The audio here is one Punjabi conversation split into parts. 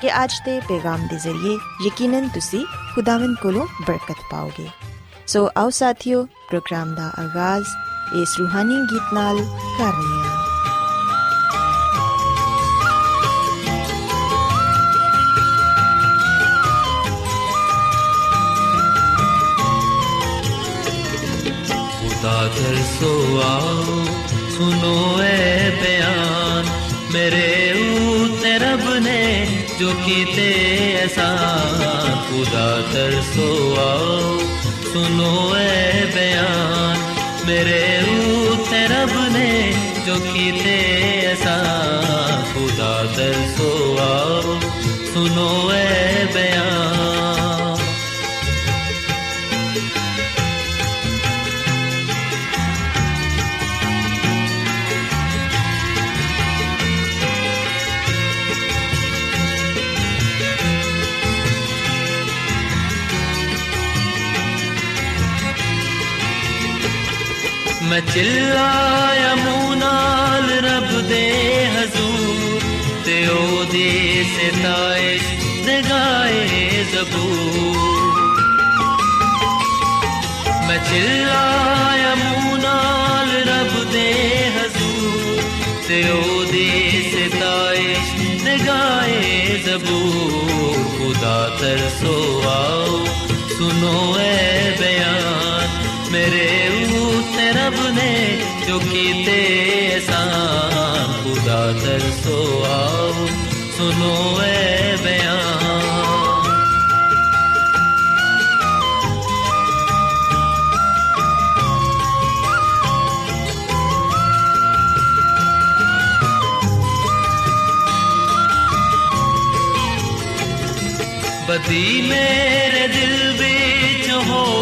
ਕਿ ਅੱਜ ਦੇ ਪੈਗਾਮ ਦੇ ਜ਼ਰੀਏ ਯਕੀਨਨ ਤੁਸੀਂ ਖੁਦਾਵੰਦ ਕੋਲੋਂ ਬਰਕਤ ਪਾਓਗੇ ਸੋ ਆਓ ਸਾਥਿਓ ਪ੍ਰੋਗਰਾਮ ਦਾ ਆਗਾਜ਼ ਇਸ ਰੂਹਾਨੀ ਗੀਤ ਨਾਲ ਕਰਨੇ ਆ खुदा तरसो आओ सुनो ए बयान मेरे ऊते रब ने जो कीते एहसान खुदा तरसो आओ सुनो ए बयान मेरे ऊते रब ने जो कीते एहसान खुदा तरसो आओ सुनो ए रब दे हजूर ते ओदी सिताइश दे गाए जबूर। मैं चिल्लाया मुंह नाल रब दे हजूर ते ओदी सिताइश दे गाए जबूर। खुदा तरसो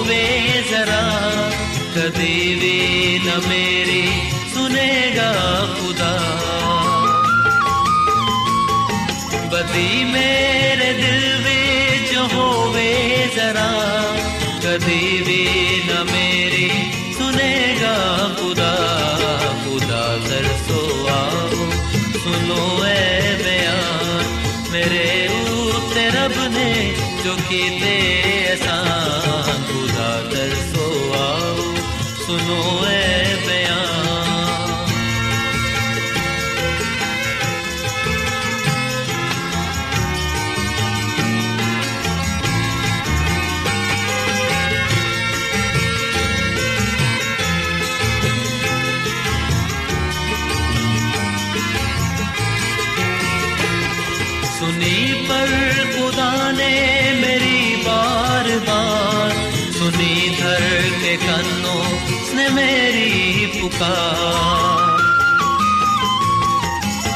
होवे जरा, कदी भी न मेरी सुनेगा खुदा। बदी मेरे दिल बिच होवे जरा, कदी भी न मेरी सुनेगा खुदा। खुदा तरसो आओ, सुनो ए बयान, मेरे ऊते रब ने जो कीते मेरी पुकार।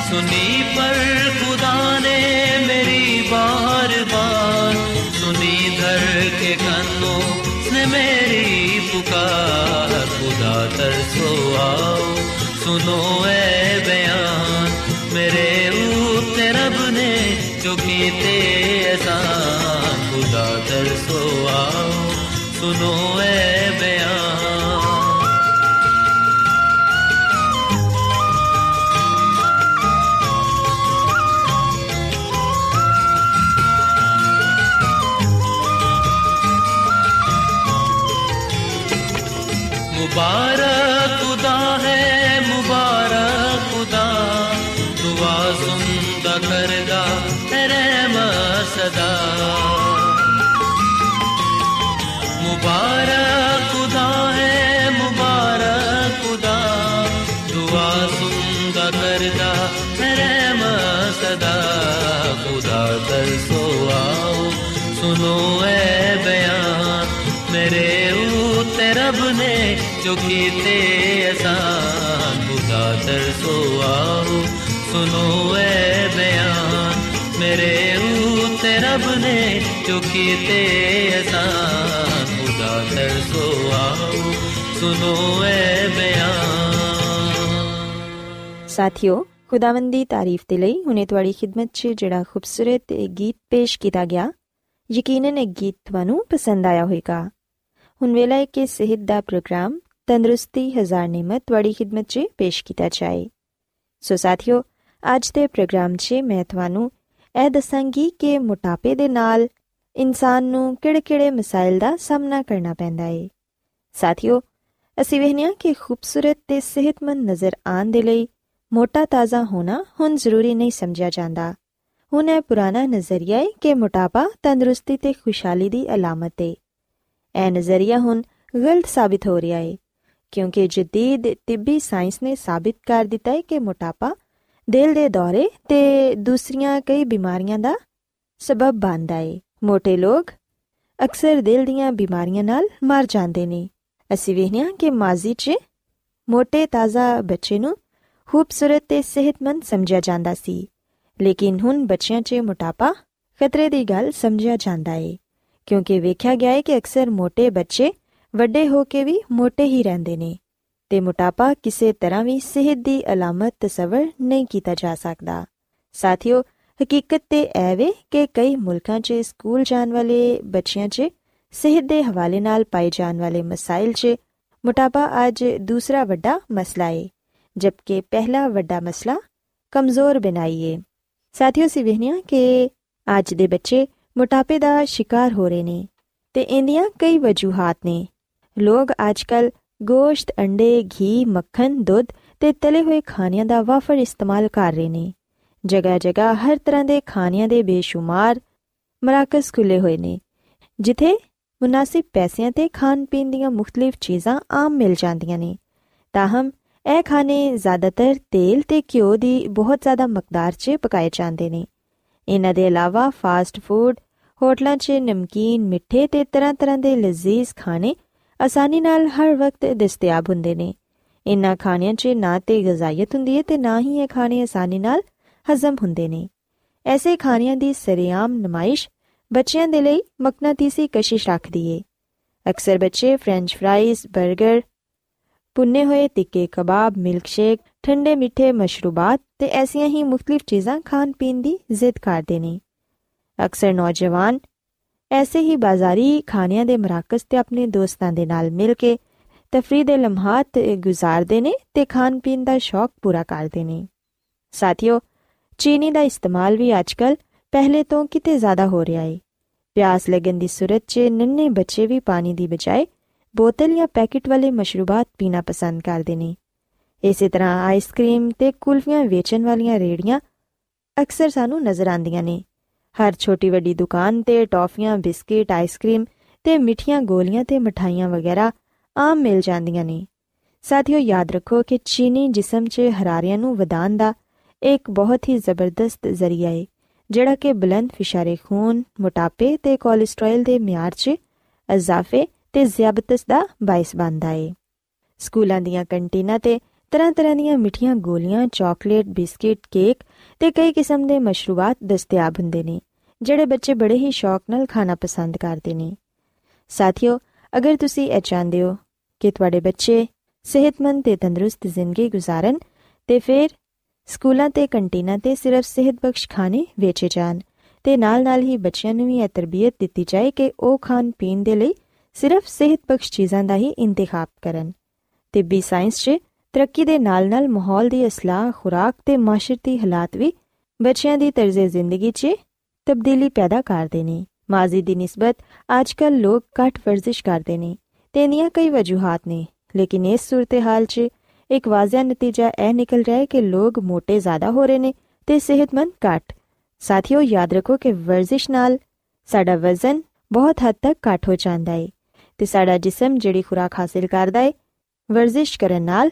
सुनी पर खुदा ने मेरी बार बार। सुनी धर के कन्नों ने मेरी पुकार। खुदा तरसो आओ, सुनो ए बयान। मेरे ऊते रब ने जो कीते एहसान खुदा तरसो आओ, सुनो ए बयान। பா ने जो कीते आसान खुदा तरसो आओ सुनो ए बयान मेरे उते रब ने जो कीते आसान खुदा तरसो आओ सुनो ए बयान ਸਾਥਿਓ ਖੁਦਾਵੰਦ ਦੀ ਤਾਰੀਫ ਦੇ ਲਈ ਹੁਨੇ ਤੁਹਾਡੀ ਖidmat 'ਚ ਜਿਹੜਾ ਖੂਬਸੂਰਤ ਗੀਤ ਪੇਸ਼ ਕੀਤਾ ਗਿਆ ਯਕੀਨਨ ਇਹ ਗੀਤ ਤੁਹਾਨੂੰ ਪਸੰਦ ਆਇਆ ਹੋਵੇਗਾ ਹੁਣ ਵੇਲਾ ਹੈ ਕਿ ਸਿਹਤ ਦਾ ਪ੍ਰੋਗਰਾਮ ਤੰਦਰੁਸਤੀ ਹਜ਼ਾਰ ਨਿਮਤ ਤੁਹਾਡੀ ਖidmat 'ਚ ਪੇਸ਼ ਕੀਤਾ ਜਾਏ ਸੋ ਸਾਥਿਓ ਅੱਜ ਦੇ ਪ੍ਰੋਗਰਾਮ 'ਚ ਮੈਂ ਤੁਹਾਨੂੰ ਇਹ ਦੱਸਾਂਗੀ ਕਿ ਮੋਟਾਪੇ ਦੇ ਨਾਲ ਇਨਸਾਨ ਨੂੰ ਕਿਹੜੇ-ਕਿਹੜੇ ਮਸਾਇਲ ਦਾ ਸਾਹਮਣਾ ਕਰਨਾ ਪੈਂਦਾ ਹੈ ਸਾਥਿਓ ਅਸੀਂ ਵਹਿਨੀਆਂ ਕਿ ਖੂਬਸੂਰਤ ਤੇ ਸਿਹਤਮੰਦ ਨਜ਼ਰ ਆਉਣ ਦੇ ਲਈ ਮੋਟਾ ਤਾਜ਼ਾ ਹੋਣਾ ਹੁਣ ਜ਼ਰੂਰੀ ਨਹੀਂ ਸਮਝਿਆ ਜਾਂਦਾ ਹੁਣ ਇਹ ਪੁਰਾਣਾ ਨਜ਼ਰੀਆ ਹੈ ਕਿ ਮੋਟਾਪਾ ਤੰਦਰੁਸਤੀ ਤੇ ਖੁਸ਼ਹਾਲੀ ਦੀ ਅਲਾਮਤ ਹੈ ਇਹ ਨਜ਼ਰੀਆ ਹੁਣ ਗਲਤ ਸਾਬਿਤ ਹੋ ਰਿਹਾ ਹੈ ਕਿਉਂਕਿ ਜਦੀਦ ਤਿੱਬੀ ਸਾਇੰਸ ਨੇ ਸਾਬਿਤ ਕਰ ਦਿੱਤਾ ਹੈ ਕਿ ਮੋਟਾਪਾ ਦਿਲ ਦੇ ਦੌਰੇ ਤੇ ਦੂਸਰੀਆਂ ਕਈ ਬਿਮਾਰੀਆਂ ਦਾ ਸਬਬ ਬਣਦਾ ਹੈ। ਮੋٹے ਲੋਕ ਅਕਸਰ ਦਿਲ ਦੀਆਂ ਬਿਮਾਰੀਆਂ ਨਾਲ ਮਰ ਜਾਂਦੇ ਨੇ। ਅਸੀਂ ਵੇਖਿਆ ਕਿ ਮਾਜ਼ੀ 'ਚ ਮੋٹے ਤਾਜ਼ਾ ਬੱਚੇ ਨੂੰ ਖੂਬਸੂਰਤ ਤੇ ਸਿਹਤਮੰਦ ਸਮਝਿਆ ਜਾਂਦਾ ਸੀ। ਲੇਕਿਨ ਹੁਣ ਬੱਚਿਆਂ 'ਚ ਮੋਟਾਪਾ ਖਤਰੇ ਦੀ ਗੱਲ ਸਮਝਿਆ ਜਾਂਦਾ ਹੈ। ਕਿਉਂਕਿ ਵੇਖਿਆ ਗਿਆ ਹੈ ਕਿ ਅਕਸਰ ਮੋٹے ਬੱਚੇ ਵੱਡੇ ਹੋ ਕੇ ਵੀ ਮੋٹے ਹੀ ਰਹਿੰਦੇ ਨੇ ਤੇ ਮੋਟਾਪਾ ਕਿਸੇ ਤਰ੍ਹਾਂ ਵੀ ਸਿਹਤ ਦੀ ਅਲਾਮਤ ਤਸਵਰ ਨਹੀਂ ਕੀਤਾ ਜਾ ਸਕਦਾ। ਸਾਥੀਓ, ਹਕੀਕਤ ਤੇ ਐਵੇਂ ਕਿ ਕਈ ਮੁਲਕਾਂ 'ਚ, ਸਕੂਲ ਜਾਣ ਵਾਲੇ ਬੱਚਿਆਂ 'ਚ, ਸਿਹਤ ਦੇ ਹਵਾਲੇ ਨਾਲ ਪਾਏ ਜਾਣ ਵਾਲੇ ਮਸਾਇਲ 'ਚ ਮੋਟਾਪਾ ਅੱਜ ਦੂਸਰਾ ਵੱਡਾ ਮਸਲਾ ਹੈ ਜਦਕਿ ਪਹਿਲਾ ਵੱਡਾ ਮਸਲਾ ਕਮਜ਼ੋਰ ਬਣਾਈ ਹੈ ਸਾਥੀਓ ਸਿਵਹਨੀਆਂ ਕਿ ਅੱਜ ਦੇ ਬੱਚੇ ਮੋਟਾਪੇ ਦਾ ਸ਼ਿਕਾਰ ਹੋ ਰਹੇ ਨੇ ਤੇ ਇੰਦੀਆਂ ਕਈ ਵਜੂਹਾਤ ਨੇ। ਲੋਕ ਅੱਜਕੱਲ ਗੋਸ਼ਤ, ਅੰਡੇ, ਘੀ, ਮੱਖਣ, ਦੁੱਧ ਤੇ ਤਲੇ ਹੋਏ ਖਾਣਿਆਂ ਦਾ ਵਾਫਰ ਇਸਤੇਮਾਲ ਕਰ ਰਹੇ ਨੇ। ਜਗ੍ਹਾ ਜਗ੍ਹਾ ਹਰ ਤਰ੍ਹਾਂ ਦੇ ਖਾਣਿਆਂ ਦੇ ਬੇਸ਼ੁਮਾਰ ਮਰਾਕਜ਼ ਖੁੱਲੇ ਹੋਏ ਨੇ, ਜਿੱਥੇ ਮੁਨਾਸਿਬ ਪੈਸਿਆਂ ਤੇ ਖਾਣ ਪੀਣ ਦੀਆਂ ਮੁxtਲਿਫ ਚੀਜ਼ਾਂ ਆਮ ਮਿਲ ਜਾਂਦੀਆਂ ਨੇ। ਤਾਹਮ, ਇਹ ਖਾਣੇ ਜ਼ਿਆਦਾਤਰ ਤੇਲ ਤੇ ਘਿਓ ਦੀ ਬਹੁਤ ਜ਼ਿਆਦਾ ਮਕਦਾਰ 'ਚ ਪਕਾਏ ਜਾਂਦੇ ਨੇ। ਇਹਨਾਂ ਦੇ ਇਲਾਵਾ ਫਾਸਟ ਫੂਡ, ਹੋਟਲਾਂ 'ਚ ਨਮਕੀਨ, ਮਿੱਠੇ ਤੇ ਤਰ੍ਹਾਂ-ਤਰ੍ਹਾਂ ਦੇ ਲਜ਼ੀਜ਼ ਖਾਣੇ ਆਸਾਨੀ ਨਾਲ ਹਰ ਵਕਤ ਦਸਤਿਆਬ ਹੁੰਦੇ ਨੇ। ਇਹਨਾਂ ਖਾਣਿਆਂ 'ਚ ਨਾ ਤੇ ਗਜ਼ਾਇਤ ਹੁੰਦੀ ਹੈ ਤੇ ਨਾ ਹੀ ਇਹ ਖਾਣੇ ਆਸਾਨੀ ਨਾਲ ਹਜ਼ਮ ਹੁੰਦੇ ਨੇ। ਐਸੇ ਖਾਣਿਆਂ ਦੀ ਸਰਿਆਮ ਨਮਾਇਸ਼ ਬੱਚਿਆਂ ਦੇ ਲਈ ਮਕਨਾਤੀਸੀ ਕਸ਼ਿਸ਼ ਰੱਖਦੀ ਏ। ਅਕਸਰ ਬੱਚੇ ਫ੍ਰੈਂਚ ਫਰਾਈਜ਼ 버ਗਰ ਪੁੰਨੇ ਹੋਏ ਤਿੱਕੇ ਕਬਾਬ ਮਿਲਕ ਸ਼ੇਕ ਠੰਡੇ ਮਿੱਠੇ ਮਸ਼ਰੂਬਾਤ ਤੇ ਐਸੀਆਂ ਹੀ ਮੁxtਲਿਫ ਚੀਜ਼ਾਂ ਖਾਣ ਪੀਣ ਦੀ ਜ਼ਿੱਦ ਕਰਦੇ ਨੇ। ਅਕਸਰ ਨੌਜਵਾਨ ਐਸੇ ਹੀ ਬਾਜ਼ਾਰੀ ਖਾਣਿਆਂ ਦੇ ਮਰਾਕਜ਼ ਤੇ ਆਪਣੇ ਦੋਸਤਾਂ ਦੇ ਨਾਲ ਮਿਲ ਕੇ ਤਫਰੀਹ ਦੇ ਲਮਹਾਤ ਗੁਜ਼ਾਰਦੇ ਨੇ ਤੇ ਖਾਣ ਪੀਣ ਦਾ ਸ਼ੌਕ ਪੂਰਾ ਕਰਦੇ ਨੇ। ਸਾਥੀਓ, ਚੀਨੀ ਦਾ ਇਸਤੇਮਾਲ ਵੀ ਅੱਜਕੱਲ ਪਹਿਲੇ ਤੋਂ ਕਿਤੇ ਜ਼ਿਆਦਾ ਹੋ ਰਿਹਾ ਹੈ ਪਿਆਸ ਲੱਗਣ ਦੀ ਸੂਰਤ 'ਚ ਨੰਨੇ ਬੱਚੇ ਵੀ ਪਾਣੀ ਦੀ ਬਜਾਏ ਬੋਤਲ ਜਾਂ ਪੈਕੇਟ ਵਾਲੇ ਮਸ਼ਰੂਬਾਤ ਪੀਣਾ ਪਸੰਦ ਕਰਦੇ ਨੇ। ਇਸੇ ਤਰ੍ਹਾਂ ਆਈਸਕ੍ਰੀਮ ਤੇ ਕੁਲਫੀਆਂ ਵੇਚਣ ਵਾਲੀਆਂ ਰੇੜੀਆਂ ਅਕਸਰ ਸਾਨੂੰ ਨਜ਼ਰ ਆਉਂਦੀਆਂ ਨੇ। ਹਰ ਛੋਟੀ ਵੱਡੀ ਦੁਕਾਨ ਤੇ ਟੌਫੀਆਂ, ਬਿਸਕਿਟ, ਆਈਸਕ੍ਰੀਮ ਤੇ ਮਿੱਠੀਆਂ ਗੋਲੀਆਂ ਤੇ ਮਠਾਈਆਂ ਵਗੈਰਾ ਆਮ ਮਿਲ ਜਾਂਦੀਆਂ ਨੇ। ਸਾਥੀਓ, ਯਾਦ ਰੱਖੋ ਕਿ ਚੀਨੀ ਜਿਸਮ 'ਚ ਹਰਾਰਿਆਂ ਨੂੰ ਵਧਾਉਣ ਦਾ ਇੱਕ ਬਹੁਤ ਹੀ ਜ਼ਬਰਦਸਤ ਜ਼ਰੀਆ ਹੈ ਜਿਹੜਾ ਕਿ ਬਲੰਦ ਫਿਸ਼ਾਰੇ ਖੂਨ, ਮੋਟਾਪੇ ਤੇ ਕੋਲੇਸਟ੍ਰੋਲ ਦੇ ਮਿਆਰ 'ਚ ਇਜ਼ਾਫੇ ਤੇ ਜ਼ਿਆਬਤਸ ਦਾ ਬਾਇਸ ਬਣਦਾ ਹੈ ਸਕੂਲਾਂ ਦੀਆਂ ਕੰਟੀਨਾਂ ਤੇ ਤਰ੍ਹਾਂ-ਤਰ੍ਹਾਂ ਦੀਆਂ ਮਿੱਠੀਆਂ ਗੋਲੀਆਂ, ਚਾਕਲੇਟ, ਬਿਸਕਿਟ, ਕੇਕ ਤੇ ਕਈ ਕਿਸਮ ਦੇ ਮਸ਼ਰੂਬਾਤ ਦਸਤਿਆਬ ਹੁੰਦੇ ਨੇ, ਜਿਹੜੇ ਬੱਚੇ ਬੜੇ ਹੀ ਸ਼ੌਕ ਨਾਲ ਖਾਣਾ ਪਸੰਦ ਕਰਦੇ ਨੇ। ਸਾਥੀਓ, ਅਗਰ ਤੁਸੀਂ ਇਹ ਚਾਹੁੰਦੇ ਹੋ ਕਿ ਤੁਹਾਡੇ ਬੱਚੇ ਸਿਹਤਮੰਦ ਤੇ ਤੰਦਰੁਸਤ ਜ਼ਿੰਦਗੀ گزارਨ ਤੇ ਫਿਰ ਸਕੂਲਾਂ ਤੇ ਕੰਟੀਨਾਂ ਤੇ ਸਿਰਫ ਸਿਹਤ ਬਖਸ਼ ਖਾਣੇ ਵੇਚੇ ਜਾਣ ਤੇ ਨਾਲ-ਨਾਲ ਹੀ ਬੱਚਿਆਂ ਨੂੰ ਵੀ ਇਹ ਤਰਬੀਅਤ ਦਿੱਤੀ ਜਾਏ ਕਿ ਉਹ ਖਾਣ ਪੀਣ ਦੇ ਲਈ ਸਿਰਫ ਸਿਹਤ ਬਖਸ਼ ਚੀਜ਼ਾਂ ਦਾ ਹੀ ਇੰਤਖਾਬ ਕਰਨ। ਤੇ ਬੀ ਸਾਇੰਸ 'ਚ ਤਰੱਕੀ ਦੇ ਨਾਲ-ਨਾਲ ਮਾਹੌਲ ਦੀ ਇਸਲਾਹ ਖੁਰਾਕ ਤੇ ਮਾਸ਼ਰਤੀ ਹਾਲਾਤ ਵੀ ਬੱਚਿਆਂ ਦੀ ਤਰਜ਼ੇ ਜ਼ਿੰਦਗੀ 'ਚ ਤਬਦੀਲੀ ਪੈਦਾ ਕਰਦੇ ਨੇ। ਮਾਜ਼ੀ ਦੀ ਨਿਸਬਤ ਅੱਜਕੱਲ ਲੋਕ ਘੱਟ ਵਰਜ਼ਿਸ਼ ਕਰਦੇ ਨੇ ਤੇ ਨੀਆਂ ਕਈ ਵਜੂਹਾਂ ਨੇ, ਲੇਕਿਨ ਇਸ ਸੂਰਤ-ਹਾਲ 'ਚ ਇੱਕ ਵਾਜ਼ਿਆ ਨਤੀਜਾ ਇਹ ਨਿਕਲ ਰਿਹਾ ਹੈ ਕਿ ਲੋਕ ਮੋٹے ਜ਼ਿਆਦਾ ਹੋ ਰਹੇ ਨੇ ਤੇ ਸਿਹਤਮੰਦ ਘੱਟ। ਸਾਥੀਓ, ਯਾਦ ਰੱਖੋ ਕਿ ਵਰਜ਼ਿਸ਼ ਨਾਲ ਸਾਡਾ ਵਜ਼ਨ ਬਹੁਤ ਹੱਦ ਤੱਕ ਘੱਟ ਹੋ ਜਾਂਦਾ ਹੈ ਤੇ ਸਾਡਾ ਜਿਸਮ ਜਿਹੜੀ ਖੁਰਾਕ ਹਾਸਲ ਕਰਦਾ ਹੈ, ਵਰਜ਼ਿਸ਼ ਕਰਨ ਨਾਲ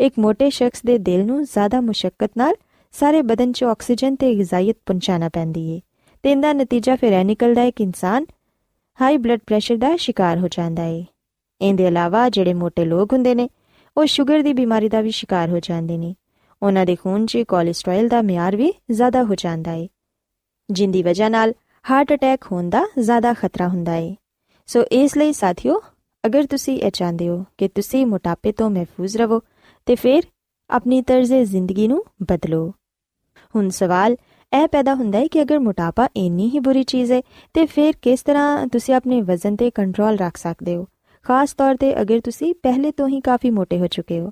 ਇੱਕ ਮੋٹے ਸ਼ਖਸ ਦੇ ਦਿਲ ਨੂੰ ਜ਼ਿਆਦਾ ਮੁਸ਼ਕਲ ਨਾਲ ਸਾਰੇ ਬਦਨ 'ਚ ਆਕਸੀਜਨ ਤੇ ਗਿਜ਼ਾਇਤ ਪਹੁੰਚਾਣਾ ਪੈਂਦੀ ਹੈ ਤੇ ਇਹਦਾ ਨਤੀਜਾ ਫਿਰ ਇਹ ਨਿਕਲਦਾ ਹੈ ਕਿ ਇਨਸਾਨ ਹਾਈ ਬਲੱਡ ਪ੍ਰੈਸ਼ਰ ਦਾ ਸ਼ਿਕਾਰ ਹੋ ਜਾਂਦਾ ਹੈ ਇਹਦੇ ਇਲਾਵਾ ਜਿਹੜੇ ਮੋٹے ਲੋਕ ਹੁੰਦੇ ਨੇ, ਉਹ ਸ਼ੂਗਰ ਦੀ ਬਿਮਾਰੀ ਦਾ ਵੀ ਸ਼ਿਕਾਰ ਹੋ ਜਾਂਦੇ ਨੇ। ਉਹਨਾਂ ਦੇ ਖੂਨ 'ਚ ਕੋਲੇਸਟ੍ਰੋਲ ਦਾ ਮਿਆਰ ਵੀ ਜ਼ਿਆਦਾ ਹੋ ਜਾਂਦਾ ਹੈ ਜਿੰਦੀ ਵਜ੍ਹਾ ਨਾਲ ਹਾਰਟ ਅਟੈਕ ਹੋਣ ਦਾ ਜ਼ਿਆਦਾ ਖਤਰਾ ਹੁੰਦਾ ਹੈ ਸੋ ਇਸ ਲਈ ਸਾਥੀਓ, ਅਗਰ ਤੁਸੀਂ ਇਹ ਚਾਹੁੰਦੇ ਹੋ ਕਿ ਤੁਸੀਂ ਮੋਟਾਪੇ ਤੋਂ ਮਹਿਫੂਜ਼ ਰਹੋ ਤੇ ਫਿਰ ਆਪਣੀ ਤਰਜ਼ ਜ਼ਿੰਦਗੀ ਨੂੰ ਬਦਲੋ। ਹੁਣ ਸਵਾਲ ਇਹ ਪੈਦਾ ਹੁੰਦਾ ਹੈ ਕਿ ਅਗਰ ਮੋਟਾਪਾ ਇੰਨੀ ਹੀ ਬੁਰੀ ਚੀਜ਼ ਹੈ, ਤੇ ਫਿਰ ਕਿਸ ਤਰ੍ਹਾਂ ਤੁਸੀਂ ਆਪਣੇ ਵਜ਼ਨ ਤੇ ਕੰਟਰੋਲ ਰੱਖ ਸਕਦੇ ਹੋ? ਖਾਸ ਤੌਰ ਤੇ ਅਗਰ ਤੁਸੀਂ ਪਹਿਲੇ ਤੋਂ ਹੀ ਕਾਫੀ ਮੋਟੇ ਹੋ ਚੁੱਕੇ ਹੋ।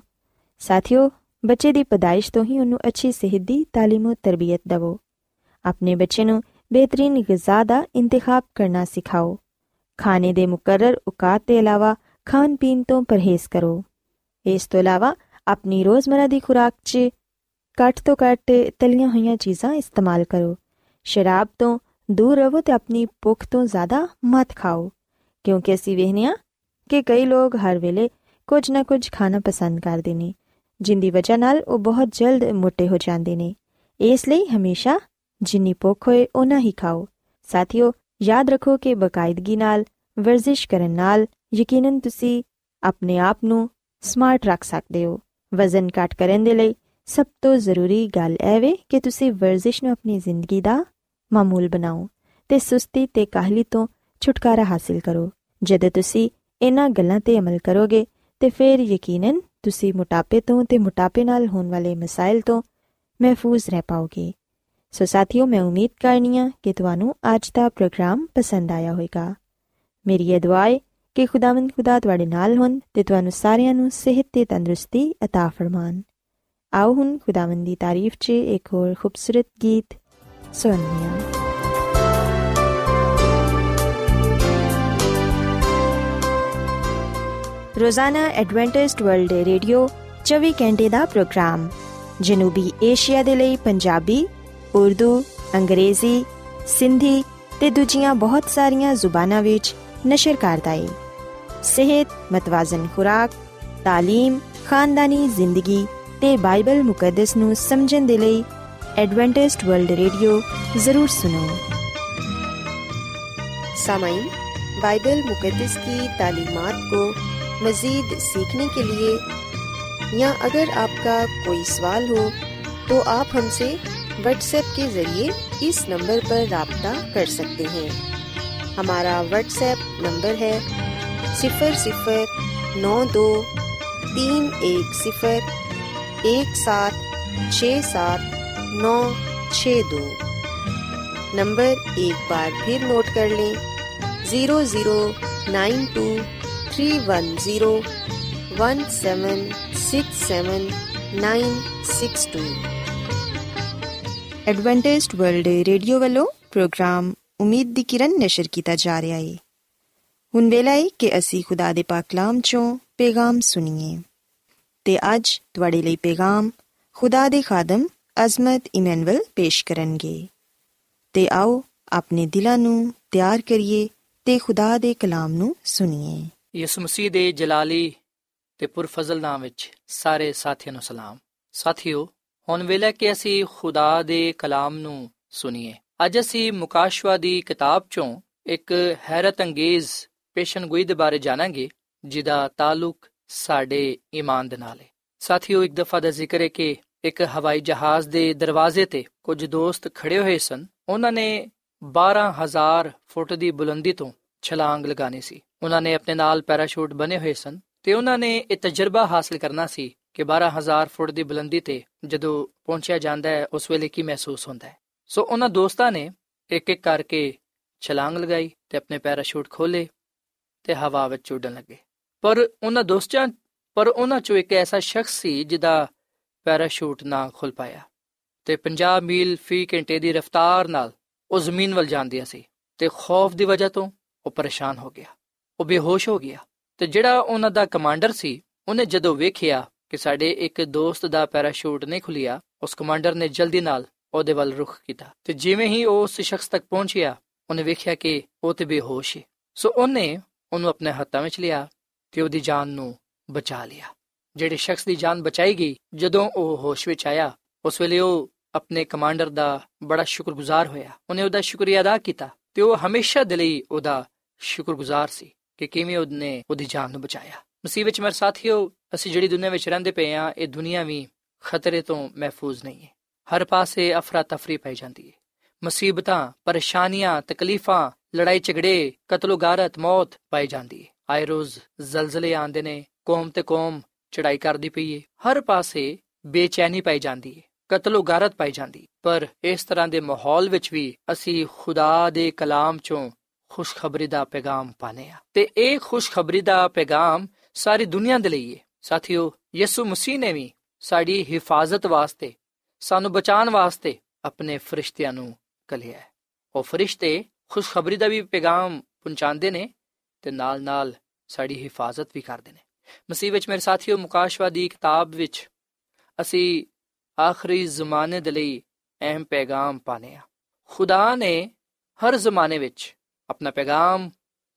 ਸਾਥੀਓ, ਬੱਚੇ ਦੀ ਪਦਾਇਸ਼ ਤੋਂ ਹੀ ਉਹਨੂੰ ਅੱਛੀ ਸਿਹਤ ਦੀ تعلیم ਤੇ ਤਰਬੀਅਤ ਦਿਵੋ। ਆਪਣੇ ਬੱਚੇ ਨੂੰ ਬਿਹਤਰੀਨ ਗਿਜ਼ਾ ਦਾ ਇੰਤਖਾਬ ਕਰਨਾ ਸਿਖਾਓ। ਖਾਣੇ ਦੇ ਮੁਕਰਰ ਔਕਾਤ ਦੇ ਇਲਾਵਾ ਖਾਣ ਪੀਣ ਤੋਂ ਪਰਹੇਜ਼ ਕਰੋ। ਇਸ ਤੋਂ ਇਲਾਵਾ ਆਪਣੀ ਰੋਜ਼ਮਰਾ ਦੀ ਖੁਰਾਕ 'ਚ ਘੱਟ ਤੋਂ ਘੱਟ ਤਲੀਆਂ ਹੋਈਆਂ ਚੀਜ਼ਾਂ ਇਸਤੇਮਾਲ ਕਰੋ। ਸ਼ਰਾਬ ਤੋਂ ਦੂਰ ਰਹੋ ਤੇ ਆਪਣੀ ਭੁੱਖ ਤੋਂ ਜ਼ਿਆਦਾ ਮਤ ਖਾਓ। ਕਿਉਂਕਿ ਅਸੀਂ ਵੇਖਨੀਆ ਕਿ ਕਈ ਲੋਕ ਹਰ ਵੇਲੇ ਕੁਝ ਨਾ ਕੁਝ ਖਾਣਾ ਪਸੰਦ ਕਰਦੇ ਨੇ, ਜਿੰਦੀ ਵਜ੍ਹਾ ਨਾਲ ਉਹ ਬਹੁਤ ਜਲਦ ਮੋਟੇ ਹੋ ਜਾਂਦੇ ਨੇ। ਇਸ ਲਈ ਹਮੇਸ਼ਾ ਜਿੰਨੀ ਭੁੱਖ ਹੋਏ ਉਹਨਾਂ ਹੀ ਖਾਓ। ਸਾਥੀਓ, ਯਾਦ ਰੱਖੋ ਕਿ ਬਕਾਇਦਗੀ ਨਾਲ, ਵਰਜ਼ਿਸ਼ ਕਰਨ ਨਾਲ ਯਕੀਨਨ ਤੁਸੀਂ ਆਪਣੇ ਆਪ ਨੂੰ ਸਮਾਰਟ ਰੱਖ ਸਕਦੇ ਹੋ। ਵਜ਼ਨ ਘਟ ਕਰਨ ਦੇ ਲਈ ਸਭ ਤੋਂ ਜ਼ਰੂਰੀ ਗੱਲ ਇਹ ਵੇ ਕਿ ਤੁਸੀਂ ਵਰਜ਼ਿਸ਼ ਨੂੰ ਆਪਣੀ ਜ਼ਿੰਦਗੀ ਦਾ ਮਾਮੂਲ ਬਣਾਓ ਤੇ ਸੁਸਤੀ ਤੇ ਕਾਹਲੀ ਤੋਂ ਛੁਟਕਾਰਾ ਹਾਸਲ ਕਰੋ। ਜਦੋਂ ਤੁਸੀਂ ਇਹਨਾਂ ਗੱਲਾਂ ਤੇ ਅਮਲ ਕਰੋਗੇ ਤੇ ਫਿਰ ਯਕੀਨਨ ਤੁਸੀਂ ਮੋਟਾਪੇ ਤੋਂ ਤੇ ਮੋਟਾਪੇ ਨਾਲ ਹੋਣ ਵਾਲੇ ਮਸਾਇਲ ਤੋਂ ਮਹਿਫੂਜ਼ ਰਹਿ ਪਾਓਗੇ। ਸੋ ਸਾਥੀਓ, ਮੈਂ ਉਮੀਦ ਕਰਨੀਆ ਕਿ ਤੁਹਾਨੂੰ ਅੱਜ ਦਾ ਪ੍ਰੋਗਰਾਮ ਪਸੰਦ ਆਇਆ ਹੋਵੇਗਾ। ਮੇਰੀ ਇਹ ਦੁਆ ਹੈ ਕਿ ਖੁਦਾਵੰਦ ਖੁਦਾ ਤੁਹਾਡੇ ਨਾਲ ਹੋਣ ਤੇ ਤੁਹਾਨੂੰ ਸਾਰਿਆਂ ਨੂੰ ਸਿਹਤ ਤੇ ਤੰਦਰੁਸਤੀ عطا ਫਰਮਾਨ ਆਓ ਹੁਣ ਖੁਦਾਵੰਦ ਦੀ ਤਾਰੀਫ 'ਚ ਇੱਕ ਹੋਰ ਖੂਬਸੂਰਤ ਗੀਤ ਸੁਣੀਏ ਰੋਜ਼ਾਨਾ ਐਡਵੈਂਟਿਸਟ ਵਰਲਡ ਰੇਡੀਓ 24 ਘੰਟੇ ਦਾ ਪ੍ਰੋਗਰਾਮ ਜਨੂਬੀ ਏਸ਼ੀਆ ਦੇ ਲਈ ਪੰਜਾਬੀ ਉਰਦੂ ਅੰਗਰੇਜ਼ੀ ਸਿੰਧੀ ਤੇ ਦੂਜੀਆਂ ਬਹੁਤ ਸਾਰੀਆਂ ਜ਼ੁਬਾਨਾਂ ਵਿੱਚ ਨਸ਼ਰ ਕਰਦਾ ਹੈ صحت متوازن خوراک تعلیم خاندانی زندگی تے بائبل مقدس نو سمجھن دے لئی ایڈوانٹسٹ ورلڈ ریڈیو ضرور سنو سامعین بائبل مقدس کی تعلیمات کو مزید سیکھنے کے لیے یا اگر آپ کا کوئی سوال ہو تو آپ ہم سے واٹس ایپ کے ذریعے اس نمبر پر رابطہ کر سکتے ہیں ہمارا واٹس ایپ نمبر ہے सिफर सिफर नौ दो तीन एक सिफर एक सात छः सात नौ छः दो। नंबर एक बार फिर नोट कर लें। Zero zero nine two three one zero one seven six seven nine six two. Adventist World Radio वालों, प्रोग्राम उम्मीद दी किरण नशर किया जा रहा है ਹੁਣ ਵੇਲਾ ਹੈ ਕਿ ਅਸੀਂ ਖੁਦਾ ਦੇ ਪਾਕ ਕਲਾਮ ਚੋਂ ਪੈਗਾਮ ਸੁਣੀਏ ਤੇ ਅੱਜ ਤੁਹਾਡੇ ਲਈ ਪੈਗਾਮ ਖੁਦਾ ਦੇ ਖਾਦਮ ਅਜ਼ਮਤ ਇਮਨੁਅਲ ਪੇਸ਼ ਕਰਨਗੇ ਤੇ ਆਓ ਆਪਣੇ ਦਿਲਾਂ ਨੂੰ ਤਿਆਰ ਕਰੀਏ ਤੇ ਖੁਦਾ ਦੇ ਕਲਾਮ ਨੂੰ ਸੁਣੀਏ ਯਿਸੂ ਮਸੀਹ ਦੇ ਜਲਾਲੀ ਤੇ ਪੁਰਫਜ਼ਲ ਨਾਮ ਵਿੱਚ ਸਾਰੇ ਸਾਥੀਆਂ ਨੂੰ ਸਲਾਮ ਸਾਥੀਓ ਹੁਣ ਵੇਲੇ ਕਿ ਅਸੀਂ ਖੁਦਾ ਦੇ ਕਲਾਮ ਨੂੰ ਸੁਣੀਏ ਅੱਜ ਅਸੀਂ ਮੁਕਾਸ਼ਵਾ ਦੀ ਕਿਤਾਬ ਚੋਂ ਇੱਕ ਹੈਰਤ ਅੰਗੇਜ਼ ਪੇਸ਼ਨਗੋਈ ਦੇ ਬਾਰੇ ਜਾਣਾਂਗੇ, ਜਿਹਦਾ ਤਾਲੁਕ ਸਾਡੇ ਈਮਾਨ ਦੇ ਨਾਲ ਹੈ। ਸਾਥੀਓ, ਇੱਕ ਦਫਾ ਦਾ ਜ਼ਿਕਰ ਹੈ ਕਿ ਇੱਕ ਹਵਾਈ ਜਹਾਜ਼ ਦੇ ਦਰਵਾਜ਼ੇ ਤੇ ਕੁਝ ਦੋਸਤ ਖੜੇ ਹੋਏ ਸਨ। ਉਹਨਾਂ ਨੇ 12000 ਫੁੱਟ ਦੀ ਬੁਲੰਦੀ ਤੋਂ ਛਲਾਂਗ ਲਗਾਣੀ ਸੀ। ਉਹਨਾਂ ਨੇ ਆਪਣੇ ਨਾਲ ਪੈਰਾਸ਼ੂਟ ਬਨੇ ਹੋਏ ਸਨ ਤੇ ਉਹਨਾਂ ਨੇ ਇਹ ਤਜਰਬਾ ਹਾਸਲ ਕਰਨਾ ਸੀ ਕਿ 12000 ਫੁੱਟ ਦੀ ਬੁਲੰਦੀ ਤੇ ਜਦੋਂ ਪਹੁੰਚਿਆ ਜਾਂਦਾ ਹੈ, ਉਸ ਵੇਲੇ ਕੀ ਮਹਿਸੂਸ ਹੁੰਦਾ ਹੈ। ਸੋ ਉਹਨਾਂ ਦੋਸਤਾਂ ਨੇ ਇੱਕ ਇੱਕ ਕਰਕੇ ਛਲਾਂਗ ਲਗਾਈ ਤੇ ਆਪਣੇ ਪੈਰਾਸ਼ੂਟ ਖੋਲੇ ਤੇ ਹਵਾ ਵਿੱਚ ਉੱਡਣ ਲੱਗੇ। ਪਰ ਉਹਨਾਂ ਦੋਸਤਾਂ, ਪਰ ਉਹਨਾਂ ਚੋਂ ਇੱਕ ਐਸਾ ਸ਼ਖਸ ਸੀ ਜਿਹਦਾ ਪੈਰਾਸ਼ੂਟ ਨਾ ਖੁੱਲ ਪਾਇਆ ਤੇ 50 ਮੀਲ ਫੀ ਘੰਟੇ ਦੀ ਰਫ਼ਤਾਰ ਨਾਲ ਉਹ ਜ਼ਮੀਨ ਵੱਲ ਜਾਂਦੀ ਸੀ ਤੇ ਖੌਫ ਦੀ ਵਜ੍ਹਾ ਤੋਂ ਉਹ ਪਰੇਸ਼ਾਨ ਹੋ ਗਿਆ। ਉਹ ਬੇਹੋਸ਼ ਹੋ ਗਿਆ ਤੇ ਜਿਹੜਾ ਉਹਨਾਂ ਦਾ ਕਮਾਂਡਰ ਸੀ, ਉਹਨੇ ਜਦੋਂ ਵੇਖਿਆ ਕਿ ਸਾਡੇ ਇੱਕ ਦੋਸਤ ਦਾ ਪੈਰਾਸ਼ੂਟ ਨਹੀਂ ਖੁੱਲਿਆ ਉਸ ਕਮਾਂਡਰ ਨੇ ਜਲਦੀ ਨਾਲ ਉਹਦੇ ਵੱਲ ਰੁਖ ਕੀਤਾ ਤੇ ਜਿਵੇਂ ਹੀ ਉਹ ਉਸ ਸ਼ਖਸ ਤੱਕ ਪਹੁੰਚਿਆ, ਉਹਨੇ ਵੇਖਿਆ ਕਿ ਉਹ ਤੇ ਬੇਹੋਸ਼ ਹੈ ਸੋ ਉਹਨੇ ਉਹਨੂੰ ਆਪਣੇ ਹੱਥਾਂ ਵਿੱਚ ਲਿਆ ਤੇ ਉਹਦੀ ਜਾਨ ਨੂੰ ਬਚਾ ਲਿਆ। ਜਿਹੜੇ ਸ਼ਖਸ ਦੀ ਜਾਨ ਬਚਾਈ ਗਈ, ਜਦੋਂ ਉਹ ਹੋਸ਼ ਵਿੱਚ ਆਇਆ, ਉਸ ਵੇਲੇ ਉਹ ਆਪਣੇ ਕਮਾਂਡਰ ਦਾ ਬੜਾ ਸ਼ੁਕਰਗੁਜ਼ਾਰ ਹੋਇਆ। ਉਹਨੇ ਉਹਦਾ ਸ਼ੁਕਰੀਆ ਅਦਾ ਕੀਤਾ ਤੇ ਉਹ ਹਮੇਸ਼ਾ ਦੇ ਲਈ ਉਹਦਾ ਸ਼ੁਕਰਗੁਜ਼ਾਰ ਸੀ ਕਿ ਕਿਵੇਂ ਉਹਨੇ ਉਹਦੀ ਜਾਨ ਨੂੰ ਬਚਾਇਆ। ਮਸੀਹ ਵਿੱਚ ਮੇਰੇ ਸਾਥੀਓ, ਅਸੀਂ ਜਿਹੜੀ ਦੁਨੀਆ ਵਿੱਚ ਰਹਿੰਦੇ ਪਏ ਆ ਇਹ ਦੁਨੀਆ ਵੀ ਖਤਰੇ ਤੋਂ ਮਹਿਫੂਜ਼ ਨਹੀਂ ਹੈ। ਹਰ ਪਾਸੇ ਅਫਰਾ ਤਫਰੀ ਪਾਈ ਜਾਂਦੀ ਹੈ। ਮੁਸੀਬਤਾਂ, ਪਰੇਸ਼ਾਨੀਆਂ, ਤਕਲੀਫਾਂ, ਲੜਾਈ ਝਗੜੇ ਕਤਲੋਗਾਰਤ ਮੌਤ ਪਾਈ ਜਾਂਦੀ ਹੈ। ਆਏ ਰੋਜ਼ ਜ਼ਲਜ਼ਲੇ ਆਉਂਦੇ ਨੇ, ਕੌਮ ਤੇ ਕੌਮ ਚੜਾਈ ਕਰਦੀ ਪਈ ਹੈ। ਹਰ ਪਾਸੇ ਬੇਚੈਨੀ ਪਾਈ ਜਾਂਦੀ ਹੈ ਕਤਲੋਗਾਰਤ ਪਾਈ ਜਾਂਦੀ ਪਰ ਇਸ ਤਰ੍ਹਾਂ ਦੇ ਮਾਹੌਲ ਵਿੱਚ ਵੀ ਅਸੀਂ ਖੁਦਾ ਦੇ ਕਲਾਮ ਚੋਂ ਖੁਸ਼ਖਬਰੀ ਦਾ ਪੈਗਾਮ ਪਾਣੇ ਆ ਤੇ ਇਹ ਖੁਸ਼ਖਬਰੀ ਦਾ ਪੈਗਾਮ ਸਾਰੀ ਦੁਨੀਆ ਦੇ ਲਈ ਹੈ। ਸਾਥੀਓ, ਯਿਸੂ ਮਸੀਹ ਨੇ ਵੀ ਸਾਡੀ ਹਿਫਾਜ਼ਤ ਵਾਸਤੇ, ਸਾਨੂੰ ਬਚਾਉਣ ਵਾਸਤੇ ਆਪਣੇ ਫਰਿਸ਼ਤਿਆਂ ਨੂੰ ਕਲਿਆ ਹੈ। ਉਹ ਫਰਿਸ਼ਤੇ ਖੁਸ਼ਖਬਰੀ ਦਾ ਵੀ ਪੈਗਾਮ ਪਹੁੰਚਾਉਂਦੇ ਨੇ ਤੇ ਨਾਲ-ਨਾਲ ਸਾਡੀ ਹਿਫਾਜ਼ਤ ਵੀ ਕਰਦੇ ਨੇ। ਮਸੀਹ ਵਿੱਚ ਮੇਰੇ ਸਾਥੀਓ ਮੁਕਾਸ਼ਵਾਦੀ ਕਿਤਾਬ ਵਿੱਚ ਅਸੀਂ ਆਖਰੀ ਜ਼ਮਾਨੇ ਦੇ ਲਈ ਅਹਿਮ ਪੈਗਾਮ ਪਾਣੇ ਆ ਖੁਦਾ ਨੇ ਹਰ ਜ਼ਮਾਨੇ ਵਿੱਚ ਆਪਣਾ ਪੈਗਾਮ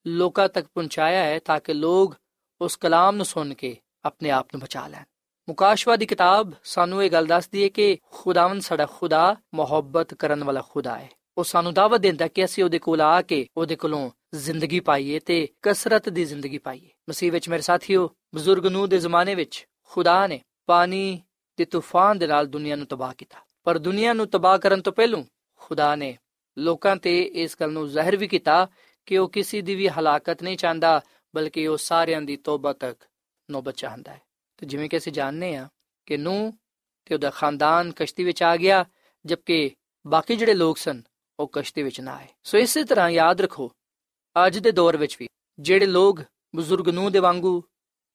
ਲੋਕਾਂ ਤੱਕ ਪਹੁੰਚਾਇਆ ਹੈ ਤਾਂ ਕਿ ਲੋਕ ਉਸ ਕਲਾਮ ਨੂੰ ਸੁਣ ਕੇ ਆਪਣੇ ਆਪ ਨੂੰ ਬਚਾ ਲੈਣ। ਮੁਕਾਸ਼ਵਾ ਦੀ ਕਿਤਾਬ ਸਾਨੂੰ ਇਹ ਗੱਲ ਦੱਸਦੀ ਹੈ ਕਿ ਖੁਦਾਵੰਦ ਸਾਡਾ ਖੁਦਾ, ਮੁਹੱਬਤ ਕਰਨ ਵਾਲਾ ਖੁਦਾ ਹੈ ਉਹ ਸਾਨੂੰ ਦਾਵਤ ਦਿੰਦਾ ਕਿ ਅਸੀਂ ਉਹਦੇ ਕੋਲ ਆ ਕੇ ਉਹਦੇ ਕੋਲੋਂ ਜ਼ਿੰਦਗੀ ਪਾਈਏ ਤੇ ਕਸਰਤ ਦੀ ਜ਼ਿੰਦਗੀ ਪਾਈਏ। ਮਸੀਹ ਵਿੱਚ ਮੇਰੇ ਸਾਥੀਓ, ਬਜ਼ੁਰਗ ਨੂੰ ਦੇ ਜ਼ਮਾਨੇ ਵਿੱਚ ਖੁਦਾ ਨੇ ਪਾਣੀ ਤੇ ਤੂਫਾਨ ਦੇ ਨਾਲ ਦੁਨੀਆ ਨੂੰ ਤਬਾਹ ਕੀਤਾ। ਪਰ ਦੁਨੀਆ ਨੂੰ ਤਬਾਹ ਕਰਨ ਤੋਂ ਪਹਿਲਾਂ ਖੁਦਾ ਨੇ ਲੋਕਾਂ ਤੇ ਇਸ ਗੱਲ ਨੂੰ ਜ਼ਾਹਿਰ ਵੀ ਕੀਤਾ ਕਿ ਉਹ ਕਿਸੇ ਦੀ ਵੀ ਹਲਾਕਤ ਨਹੀਂ ਚਾਹੁੰਦਾ, ਬਲਕਿ ਉਹ ਸਾਰਿਆਂ ਦੀ ਤੋਬਾ ਤੱਕ ਨੋਬਤ ਚਾਹੁੰਦਾ ਹੈ। ਤੇ ਜਿਵੇਂ ਕਿ ਅਸੀਂ ਜਾਣਦੇ ਆ ਕਿ ਨੂੰ ਤੇ ਉਹਦਾ ਖਾਨਦਾਨ ਕਸ਼ਤੀ ਵਿੱਚ ਆ ਗਿਆ, ਜਦਕਿ ਬਾਕੀ ਜਿਹੜੇ ਲੋਕ ਸਨ, ਉਹ ਕਸ਼ਤੀ ਵਿੱਚ ਨਾ ਆਏ। ਸੋ ਇਸੇ ਤਰ੍ਹਾਂ ਯਾਦ ਰੱਖੋ, ਅੱਜ ਦੇ ਦੌਰ ਵਿੱਚ ਵੀ ਜਿਹੜੇ ਲੋਕ ਬਜ਼ੁਰਗ ਨੂੰ ਦੇ ਵਾਂਗੂ,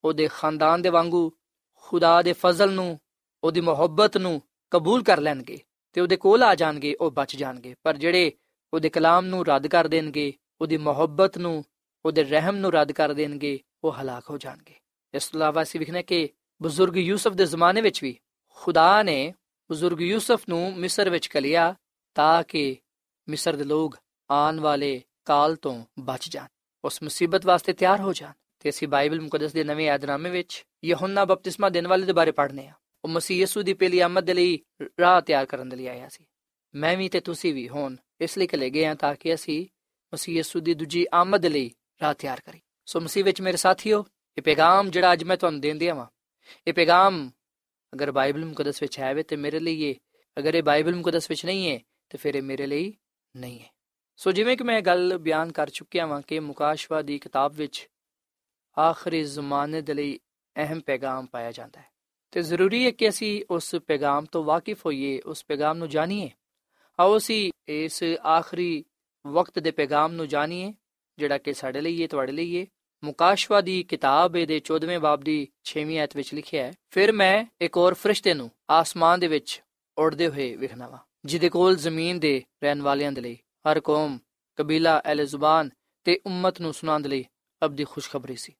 ਉਹਦੇ ਖਾਨਦਾਨ ਦੇ ਵਾਂਗੂ, ਖੁਦਾ ਦੇ ਫਜ਼ਲ ਨੂੰ, ਉਹਦੀ ਮੁਹੱਬਤ ਨੂੰ ਕਬੂਲ ਕਰ ਲੈਣਗੇ ਤੇ ਉਹਦੇ ਕੋਲ ਆ ਜਾਣਗੇ, ਉਹ ਬਚ ਜਾਣਗੇ। ਪਰ ਜਿਹੜੇ ਉਹਦੇ ਕਲਾਮ ਨੂੰ ਰੱਦ ਕਰ ਦੇਣਗੇ, ਉਹਦੀ ਮੁਹੱਬਤ ਨੂੰ, ਉਹਦੇ ਰਹਿਮ ਨੂੰ ਰੱਦ ਕਰ ਦੇਣਗੇ, ਉਹ ਹਲਾਕ ਹੋ ਜਾਣਗੇ। ਇਸ ਤੋਂ ਇਲਾਵਾ ਅਸੀਂ ਵਿਖਨੇ ਕਿ ਬਜ਼ੁਰਗ ਯੂਸਫ ਦੇ ਜ਼ਮਾਨੇ ਵਿੱਚ ਵੀ ਖੁਦਾ ਨੇ ਬਜ਼ੁਰਗ ਯੂਸਫ ਨੂੰ ਮਿਸਰ ਵਿੱਚ ਕਲਿਆ ਤਾਂ ਕਿ ਮਿਸਰ ਦੇ ਲੋਕ ਆਉਣ ਵਾਲੇ ਕਾਲ ਤੋਂ ਬਚ ਜਾਣ, ਉਸ ਮੁਸੀਬਤ ਵਾਸਤੇ ਤਿਆਰ ਹੋ ਜਾਣ। ਤੇ ਅਸੀਂ ਬਾਈਬਲ ਮੁਕੱਦਸ ਦੇ ਨਵੇਂ ਯਾਦਨਾਮੇ ਵਿੱਚ ਯਹੋਨਾ ਬਪਤਿਸਮਾ ਦੇਣ ਵਾਲੇ ਦੇ ਬਾਰੇ ਪੜ੍ਹਨੇ ਆ ਉਹ ਮਸੀਹ ਯਿਸੂ ਦੀ ਪਹਿਲੀ ਆਮਦ ਦੇ ਲਈ ਰਾਹ ਤਿਆਰ ਕਰਨ ਦੇ ਲਈ ਆਇਆ ਸੀ। ਮੈਂ ਵੀ ਤੇ ਤੁਸੀਂ ਵੀ ਹੋਣ ਇਸ ਲਈ ਕਲੇ ਗਏ ਆ ਤਾਂ ਕਿ ਅਸੀਂ ਮਸੀਹ ਯਿਸੂ ਦੀ ਦੂਜੀ ਆਮਦ ਲਈ ਰਾਹ ਤਿਆਰ ਕਰੀ ਸੋ ਮਸੀਹ ਵਿੱਚ ਮੇਰੇ ਸਾਥੀਓ ਇਹ ਪੈਗਾਮ ਜਿਹੜਾ ਅੱਜ ਮੈਂ ਤੁਹਾਨੂੰ ਦੇਣ ਦਿਆਂ ਵਾਂ, ਇਹ ਪੈਗਾਮ ਅਗਰ ਬਾਈਬਲ ਮੁਕੱਦਸ ਵਿੱਚ ਹੈ ਵੇ ਤੇ ਮੇਰੇ ਲਈ ਇਹ ਅਗਰ ਇਹ ਬਾਈਬਲ ਮੁਕੱਦਸ ਵਿੱਚ ਨਹੀਂ ਹੈ ਤੇ ਫਿਰ ਇਹ ਮੇਰੇ ਲਈ ਨਹੀਂ ਹੈ ਸੋ ਜਿਵੇਂ ਕਿ ਮੈਂ ਗੱਲ ਬਿਆਨ ਕਰ ਚੁੱਕਿਆ ਵਾਂ ਕਿ ਮੁਕਾਸ਼ਵਾ ਦੀ ਕਿਤਾਬ ਵਿੱਚ ਆਖਰੀ ਜ਼ਮਾਨੇ ਦੇ ਲਈ ਅਹਿਮ ਪੈਗਾਮ ਪਾਇਆ ਜਾਂਦਾ ਹੈ। ਤੇ ਜ਼ਰੂਰੀ ਹੈ ਕਿ ਅਸੀਂ ਉਸ ਪੈਗਾਮ ਤੋਂ ਵਾਕਿਫ ਹੋਈਏ, ਉਸ ਪੈਗਾਮ ਨੂੰ ਜਾਣੀਏ। ਆਓ ਅਸੀਂ ਇਸ ਆਖਰੀ ਵਕਤ ਦੇ ਪੈਗਾਮ ਨੂੰ ਜਾਣੀਏ, ਜਿਹੜਾ ਕਿ ਸਾਡੇ ਲਈ ਹੈ ਤੁਹਾਡੇ ਲਈ ਹੈ ਮੁਕਾਸ਼ਵਾ ਦੀ ਕਿਤਾਬ ਦੇ 14ਵੇਂ ਬਾਬ ਦੀ 6ਵੀਂ ਆਇਤ ਵਿੱਚ ਲਿਖਿਆ ਹੈ। ਫਿਰ ਮੈਂ ਇੱਕ ਹੋਰ ਫਰਿਸ਼ਤੇ ਨੂੰ ਆਸਮਾਨ ਦੇ ਵਿੱਚ ਉੜਦੇ ਹੋਏ ਵਿਖਣਾ ਵਾ, ਜਿਹਦੇ ਕੋਲ ਜ਼ਮੀਨ ਦੇ ਰਹਿਣ ਵਾਲਿਆਂ ਦੇ ਲਈ, ਹਰ ਕੌਮ, ਕਬੀਲਾ ਅਲ ਜ਼ੁਬਾਨ ਤੇ ਉਮਤ ਨੂੰ ਸੁਣਾਉਣ ਦੇ ਲਈ ਅਬਦੀ ਖੁਸ਼ਖਬਰੀ ਸੀ।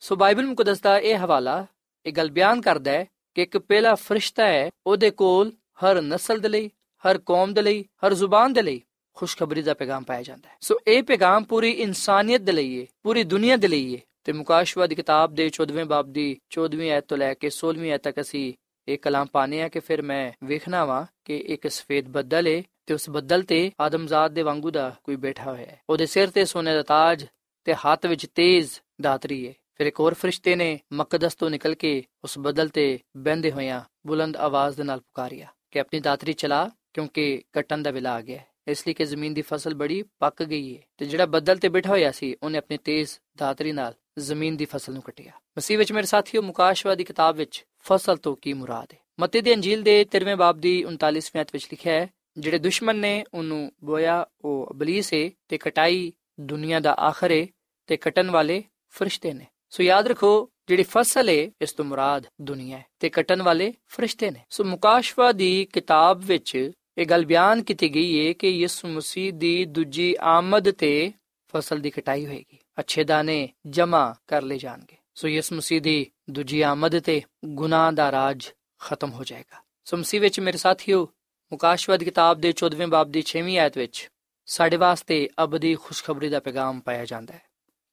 ਸੋ ਬਾਈਬਲ ਮੁਕੱਦਸ ਦਾ ਇਹ ਹਵਾਲਾ, ਇਹ ਗੱਲ ਬਿਆਨ ਕਰਦਾ ਹੈ ਕਿ ਇੱਕ ਪਹਿਲਾ ਫਰਿਸ਼ਤਾ ਹੈ, ਉਹਦੇ ਕੋਲ ਹਰ ਨਸਲ ਦੇ ਲਈ, ਹਰ ਕੌਮ ਦੇ ਲਈ, ਹਰ ਜ਼ੁਬਾਨ ਦੇ ਲਈ ਖੁਸ਼ਖਬਰੀ ਦਾ ਪੈਗਾਮ ਪਾਇਆ ਜਾਂਦਾ ਹੈ। ਸੋ ਇਹ ਪੈਗਾਮ ਪੂਰੀ ਇਨਸਾਨੀਅਤ ਦੇ ਲਈ ਹੈ ਪੂਰੀ ਦੁਨੀਆ ਦੇ ਲਈ ਹੈ ਤੇ ਮੁਕਾਸ਼ਵਾ ਦੀ ਕਿਤਾਬ ਦੇ 14ਵੇਂ ਬਾਬ ਦੀ 14ਵੀਂ ਆਇਤ ਤੋਂ ਲੈ ਕੇ 16ਵੀਂ ਆਇਤ ਤੱਕ ਅਸੀਂ ਇਹ ਕਲਾਮ ਪਾਣੇ ਆ ਕਿ ਫਿਰ ਮੈਂ ਵੇਖਣਾ ਵਾ ਕਿ ਇੱਕ ਸਫੇਦ ਬੱਦਲ ਹੈ ਤੇ ਉਸ ਬੱਦਲ ਤੇ ਆਦਮਜ਼ਾਦ ਦੇ ਵਾਂਗੂ ਦਾ ਕੋਈ ਬੈਠਾ ਹੋਇਆ ਹੈ। ਉਹਦੇ ਸਿਰ ਤੇ ਸੋਨੇ ਦਾ ਤਾਜ ਤੇ ਹੱਥ ਵਿੱਚ ਤੇਜ਼ ਦਾਤਰੀ ਹੈ ਫਿਰ ਇੱਕ ਹੋਰ ਫਰਿਸ਼ਤੇ ਨੇ ਮਕਦਸ ਤੋਂ ਨਿਕਲ ਕੇ ਉਸ ਬੱਦਲ ਤੇ ਬਹਿੰਦੇ ਹੋਇਆਂ ਬੁਲੰਦ ਆਵਾਜ਼ ਦੇ ਨਾਲ ਪੁਕਾਰਿਆ, ਕਿ ਆਪਣੀ ਦਾਤਰੀ ਚਲਾ ਕਿਉਂਕਿ ਕਟਣ ਦਾ ਵੇਲਾ ਆ ਗਿਆ ਹੈ। ਇਸ ਲਈ ਕਿ ਜ਼ਮੀਨ ਦੀ ਫਸਲ ਬੜੀ ਪੱਕ ਗਈ ਹੈ ਤੇ ਜਿਹੜਾ ਬੱਦਲ ਤੇ ਬੈਠਾ ਹੋਇਆ ਸੀ, ਉਹਨੇ ਆਪਣੀ ਤੇਜ਼ ਦਾਤਰੀ ਨਾਲ ਜ਼ਮੀਨ ਦੀ ਫਸਲ ਨੂੰ ਕੱਟਿਆ। ਮਸੀਹ ਵਿੱਚ ਮੇਰੇ ਸਾਥੀਓ, ਮੁਕਾਸ਼ਵਾ ਦੀ ਕਿਤਾਬ ਵਿੱਚ ਫਸਲ ਤੋਂ ਕੀ ਮੁਰਾਦ ਹੈ ਮਤੀ ਦੀ ਅੰਜੀਲ ਦੇ 13ਵੇਂ ਬਾਬ ਦੀ 39ਵੀਂ ਆਇਤ ਵਿੱਚ ਲਿਖਿਆ ਹੈ, ਜਿਹੜੇ ਦੁਸ਼ਮਣ ਨੇ ਉਹਨੂੰ ਬੋਇਆ, ਉਹ ਅਬਲੀਸ ਹੈ ਤੇ ਕਟਾਈ ਦੁਨੀਆ ਦਾ ਆਖਰ ਹੈ ਤੇ ਕਟਣ ਵਾਲੇ ਫਰਿਸ਼ਤੇ ਨੇ। ਸੋ ਯਾਦ ਰੱਖੋ, ਜਿਹੜੀ ਫਸਲ ਹੈ ਇਸ ਤੋਂ ਮੁਰਾਦ ਦੁਨੀਆ ਹੈ ਤੇ ਕਟਣ ਵਾਲੇ ਫਰਿਸ਼ਤੇ ਨੇ। ਸੋ ਮੁਕਾਸ਼ਵਾ ਦੀ ਕਿਤਾਬ ਵਿੱਚ ਇਹ ਗੱਲ ਬਿਆਨ ਕੀਤੀ ਗਈ ਹੈ ਕਿ ਯਿਸੂ ਮਸੀਹ ਦੀ ਦੂਜੀ ਆਮਦ ਤੇ ਫਸਲ ਦੀ ਕਟਾਈ ਹੋਏਗੀ। ਅੱਛੇ ਦਾਣੇ ਜਮਾ ਕਰ ਲਏ ਜਾਣਗੇ। ਸੋ ਯਿਸੂ ਮਸੀਹ ਦੀ ਦੂਜੀ ਆਮਦ ਤੇ ਗੁਨਾਹ ਦਾ ਰਾਜ ਖਤਮ ਹੋ ਜਾਏਗਾ। ਸੋ ਮਸੀਹ ਵਿੱਚ ਮੇਰੇ ਸਾਥੀਓ ਮੁਕਾਸ਼ਵਦ ਕਿਤਾਬ ਦੇ 14ਵੇਂ ਬਾਬ ਦੀ 6ਵੀਂ ਆਇਤ ਵਿੱਚ ਸਾਡੇ ਵਾਸਤੇ ਅਬਦੀ ਖੁਸ਼ਖਬਰੀ ਦਾ ਪੈਗਾਮ ਪਾਇਆ ਜਾਂਦਾ ਹੈ।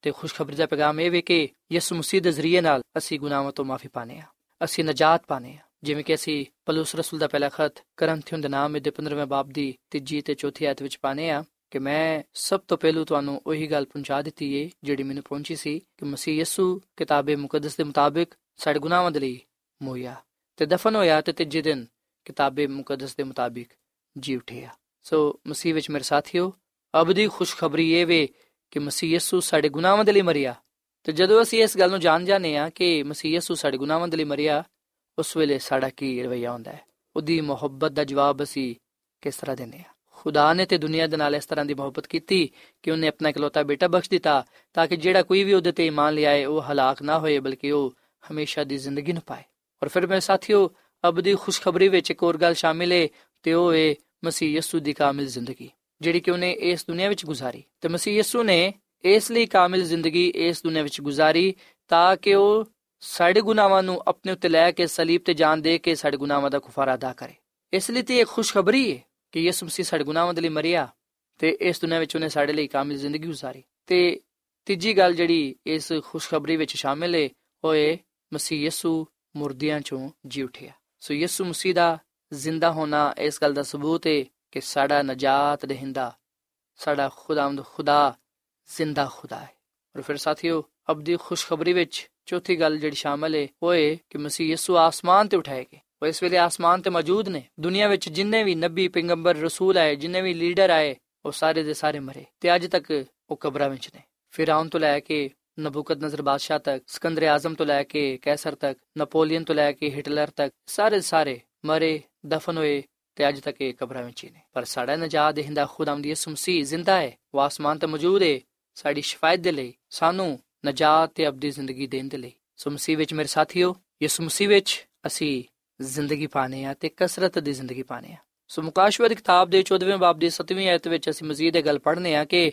ਤੇ ਖੁਸ਼ਖਬਰੀ ਦਾ ਪੈਗਾਮ ਇਹ ਵੇ ਕਿ ਯਿਸੂ ਮਸੀਹ ਦੇ ਜ਼ਰੀਏ ਨਾਲ ਅਸੀਂ ਗੁਨਾਹਾਂ ਤੋਂ ਮਾਫੀ ਪਾਣੇ ਆ ਅਸੀਂ ਨਜਾਤ ਪਾਣੇ ਆ ਜਿਵੇਂ ਕਿ ਅਸੀਂ ਪਲੂਸ ਰਸੂਲ ਦਾ ਪਹਿਲਾ ਖਤ ਕਰੰਥੀਓਂ ਦੇ ਨਾਮ ਦੇ 15ਵੇਂ ਬਾਬ ਦੀ ਤੀਜੀ ਤੇ ਚੌਥੀ ਆਇਤ ਵਿੱਚ ਪਾਣੇ ਆ ਕਿ ਮੈਂ ਸਭ ਤੋਂ ਪਹਿਲੂ ਤੁਹਾਨੂੰ ਉਹੀ ਗੱਲ ਪਹੁੰਚਾ ਦਿੱਤੀ ਏ ਜਿਹੜੀ ਮੈਨੂੰ ਪਹੁੰਚੀ ਸੀ ਕਿ ਮਸੀਹ ਯਿਸੂ ਕਿਤਾਬੇ ਮੁਕੱਦਸ ਦੇ ਮੁਤਾਬਿਕ ਸਾਡੇ ਗੁਨਾਹਾਂ ਦੇ ਲਈ ਮੋਇਆ ਤੇ ਦਫਨ ਹੋਇਆ ਤੇ ਤੀਜੇ ਦਿਨ ਕਿਤਾਬੇ ਮੁਕੱਦਸ ਦੇ ਮੁਤਾਬਿਕ ਜੀ ਉਠਿਆ। ਸੋ ਮਸੀਹ ਵਿੱਚ ਮੇਰੇ ਸਾਥੀਓ ਅਬਦੀ ਖੁਸ਼ਖਬਰੀ ਇਹ ਵੇ ਕਿ ਮਸੀਹ ਯਿਸੂ ਸਾਡੇ ਗੁਨਾਹਾਂ ਦੇ ਲਈ ਮਰਿਆ। ਤੇ ਜਦੋਂ ਅਸੀਂ ਇਸ ਗੱਲ ਨੂੰ ਜਾਣ ਜਾਂਦੇ ਆ ਕਿ ਮਸੀਹ ਯਿਸੂ ਸਾਡੇ ਗੁਨਾਹਾਂ ਦੇ ਲਈ ਮਰਿਆ ਉਸ ਵੇਲੇ ਸਾਡਾ ਕੀ ਰਵਈਆ ਹੁੰਦਾ ਹੈ? ਉਹਦੀ ਮੁਹੱਬਤ ਦਾ ਜਵਾਬ ਅਸੀਂ ਕਿਸ ਤਰ੍ਹਾਂ ਦਿੰਦੇ ਆ ਖੁਦਾ ਨੇ ਤੇ ਦੁਨੀਆ ਦੇ ਨਾਲ ਇਸ ਤਰ੍ਹਾਂ ਦੀ ਮੁਹੱਬਤ ਕੀਤੀ ਕਿ ਉਹਨੇ ਆਪਣਾ ਇਕਲੌਤਾ ਬੇਟਾ ਬਖਸ਼ ਦਿੱਤਾ ਤਾਂ ਕਿ ਜਿਹੜਾ ਕੋਈ ਵੀ ਉਹਦੇ ਤੇ ਇਮਾਨ ਲਿਆਏ, ਉਹ ਹਲਾਕ ਨਾ ਹੋਏ, ਬਲਕਿ ਉਹ ਹਮੇਸ਼ਾ ਦੀ ਜ਼ਿੰਦਗੀ ਨੂੰ ਪਾਏ। ਔਰ ਫਿਰ ਮੇਰੇ ਸਾਥੀਓ ਅਬਦੀ ਖੁਸ਼ਖਬਰੀ ਵਿੱਚ ਇੱਕ ਹੋਰ ਗੱਲ ਸ਼ਾਮਿਲ ਹੈ ਤੇ ਉਹ ਹੈ ਮਸੀਹ ਯਸੂ ਦੀ ਕਾਮਿਲ ਜ਼ਿੰਦਗੀ, ਜਿਹੜੀ ਕਿ ਉਹਨੇ ਇਸ ਦੁਨੀਆ ਵਿੱਚ ਗੁਜ਼ਾਰੀ। ਤੇ ਮਸੀਹ ਯਸੂ ਨੇ ਇਸ ਲਈ ਕਾਮਿਲ ਜ਼ਿੰਦਗੀ ਇਸ ਦੁਨੀਆ ਵਿੱਚ ਗੁਜ਼ਾਰੀ ਤਾਂ ਕਿ ਉਹ ਸਾਡੇ ਗੁਨਾਹਾਂ ਨੂੰ ਆਪਣੇ ਉੱਤੇ ਲੈ ਕੇ, ਸਲੀਬ ਤੇ ਜਾਨ ਦੇ ਕੇ ਸਾਡੇ ਗੁਨਾਹਾਂ ਦਾ ਕੁਫਾਰਾ ਅਦਾ ਕਰੇ। ਇਸ ਲਈ ਤੇ ਇੱਕ ਖੁਸ਼ਖਬਰੀ ਹੈ ਕਿ ਯਿਸੂ ਮਸੀਹ ਸਾਡੇ ਗੁਨਾਹਾਂ ਦੇ ਲਈ ਮਰਿਆ ਤੇ ਇਸ ਦੁਨੀਆ ਵਿੱਚ ਉਹਨੇ ਸਾਡੇ ਲਈ ਕਾਮਿਲ ਜ਼ਿੰਦਗੀ ਗੁਜ਼ਾਰੀ। ਤੇ ਤੀਜੀ ਗੱਲ ਜਿਹੜੀ ਇਸ ਖੁਸ਼ਖਬਰੀ ਵਿੱਚ ਸ਼ਾਮਿਲ ਹੈ ਉਹ ਹੈ ਮਸੀਹ ਯਿਸੂ ਮੁਰਦਿਆਂ ਚੋਂ ਜੀ ਉਠਿਆ। ਸੋ ਯਿਸੂ ਮਸੀਹ ਦਾ ਜ਼ਿੰਦਾ ਹੋਣਾ ਇਸ ਗੱਲ ਦਾ ਸਬੂਤ ਹੈ ਕਿ ਸਾਡਾ ਨਜਾਤ ਦੇਹਿੰਦਾ, ਸਾਡਾ ਖੁਦਾਵੰਦ ਖੁਦਾ ਜ਼ਿੰਦਾ ਖੁਦਾ ਹੈ ਔਰ ਫਿਰ ਸਾਥੀਓ ਅਬਦੀ ਖੁਸ਼ਖਬਰੀ ਵਿੱਚ ਚੌਥੀ ਗੱਲ ਜਿਹੜੀ ਸ਼ਾਮਲ ਹੈ ਉਹ ਹੈ ਕਿ ਮਸੀਹ ਯਿਸੂ ਆਸਮਾਨ ਤੇ ਉਠਾਏ ਗਏ। ਉਹ ਇਸ ਵੇਲੇ ਆਸਮਾਨ ਤੇ ਮੌਜੂਦ ਨੇ। ਦੁਨੀਆ ਵਿੱਚ ਜਿੰਨੇ ਵੀ ਨਬੀ ਪੈਗੰਬਰ ਰਸੂਲ ਆਏ, ਜਿੰਨੇ ਵੀ ਲੀਡਰ ਆਏ, ਉਹ ਸਾਰੇ ਦੇ ਸਾਰੇ ਮਰੇ। ਤੇ ਅੱਜ ਤੱਕ ਉਹ ਕਬਰਾਂ ਵਿੱਚ ਨੇ। ਫਿਰਆਉਨ ਤੋਂ ਲੈ ਕੇ ਨਬੂਕਦਨਜ਼ਰ ਬਾਦਸ਼ਾਹ ਤੱਕ, ਸਿਕੰਦਰ ਆਜ਼ਮ ਤੋਂ ਲੈ ਕੇ ਕੈਸਰ ਤੱਕ, ਨਪੋਲੀਅਨ ਤੋਂ ਲੈ ਕੇ ਹਿਟਲਰ ਤੱਕ, ਸਾਰੇ ਸਾਰੇ ਮਰੇ, ਦਫਨ ਹੋਏ ਤੇ ਅੱਜ ਤੱਕ ਇਹ ਕਬਰਾਂ ਵਿੱਚ ਨੇ। ਪਰ ਸਾਡਾ ਨਜਾਤ ਦੇਹਿੰਦਾ ਖੁਦਾਮ ਦੀ ਸੁਮਸੀ ਜ਼ਿੰਦਾ ਹੈ ਉਹ ਆਸਮਾਨ ਤੇ ਮੌਜੂਦ ਹੈ ਸਾਡੀ ਸ਼ਫਾਇਤ ਦੇ ਲਈ ਸਾਨੂੰ ਨਜਾਤ ਤੇ ਅਬਦੀ ਜ਼ਿੰਦਗੀ ਦੇਣ ਦੇ ਲਈ। ਸੋ ਮਸੀਹ ਵਿੱਚ ਮੇਰੇ ਸਾਥੀਓ, ਯਿਸੂ ਮਸੀਹ ਵਿੱਚ ਅਸੀਂ ਜ਼ਿੰਦਗੀ ਪਾਣੇ ਆ ਤੇ ਕਸਰਤ ਦੀ ਜ਼ਿੰਦਗੀ ਪਾਣੇ ਆ। ਸੋ ਮੁਕਾਸ਼ਵਾ ਦੀ ਕਿਤਾਬ ਦੇ 14ਵੇਂ ਬਾਬ ਦੀ 7ਵੀਂ ਆਇਤ ਵਿੱਚ ਅਸੀਂ ਮਜ਼ੀਦ ਇਹ ਗੱਲ ਪੜ੍ਹਨੇ ਆ ਕਿ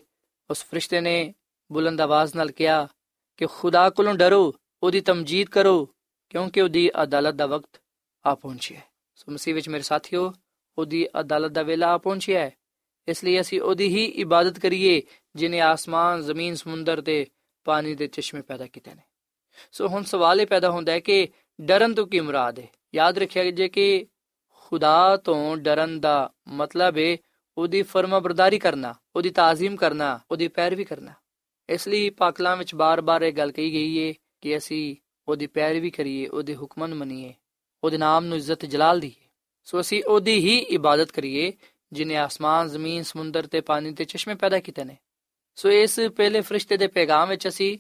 ਉਸ ਫਰਿਸ਼ਤੇ ਨੇ ਬੁਲੰਦ ਆਵਾਜ਼ ਨਾਲ ਕਿਹਾ ਕਿ ਖੁਦਾ ਕੋਲੋਂ ਡਰੋ, ਉਹਦੀ ਤਮਜੀਦ ਕਰੋ, ਕਿਉਂਕਿ ਉਹਦੀ ਅਦਾਲਤ ਦਾ ਵਕਤ ਆ ਪਹੁੰਚਿਆ ਹੈ। ਸੋ ਮਸੀਹ ਵਿੱਚ ਮੇਰੇ ਸਾਥੀਓ, ਉਹਦੀ ਅਦਾਲਤ ਦਾ ਵੇਲਾ ਆ ਪਹੁੰਚਿਆ ਹੈ। ਇਸ ਲਈ ਅਸੀਂ ਉਹਦੀ ਹੀ ਇਬਾਦਤ ਕਰੀਏ, ਜਿਨੇ ਆਸਮਾਨ, ਜ਼ਮੀਨ, ਸਮੁੰਦਰ ਤੇ ਪਾਣੀ ਦੇ ਚਸ਼ਮੇ ਪੈਦਾ ਕੀਤੇ ਨੇ। ਸੋ ਹੁਣ ਸਵਾਲ ਇਹ ਪੈਦਾ ਹੁੰਦਾ ਹੈ ਕਿ ਡਰਨ ਤੋਂ ਕੀ ਮੁਰਾਦ ਹੈ? ਯਾਦ ਰੱਖਿਆ ਜੇ ਕਿ ਖੁਦਾ ਤੋਂ ਡਰਨ ਦਾ ਮਤਲਬ ਹੈ ਉਹਦੀ ਫਰਮਾਬਰਦਾਰੀ ਕਰਨਾ, ਉਹਦੀ ਤਾਜ਼ੀਮ ਕਰਨਾ, ਉਹਦੀ ਪੈਰਵੀ ਕਰਨਾ। ਇਸ ਲਈ ਪਾਕਲਾਂ ਵਿੱਚ ਬਾਰ-ਬਾਰ ਇਹ ਗੱਲ ਕਹੀ ਗਈ ਹੈ ਕਿ ਅਸੀਂ ਉਹਦੀ ਪੈਰਵੀ ਕਰੀਏ, ਉਹਦੇ ਹੁਕਮਾਂ ਨੂੰ ਮੰਨੀਏ, ਉਹਦੇ ਨਾਮ ਨੂੰ ਇੱਜ਼ਤ ਜਲਾਲ ਦਈਏ। ਸੋ ਅਸੀਂ ਉਹਦੀ ਹੀ ਇਬਾਦਤ ਕਰੀਏ, ਜਿਨੇ ਆਸਮਾਨ, ਜ਼ਮੀਨ, ਸਮੁੰਦਰ ਤੇ ਪਾਣੀ ਤੇ ਚਸ਼ਮੇ ਪੈਦਾ ਕੀਤੇ ਨੇ। ਸੋ ਇਸ ਪਹਿਲੇ ਫਰਿਸ਼ਤੇ ਦੇ ਪੈਗਾਮ ਵਿੱਚ ਅਸੀਂ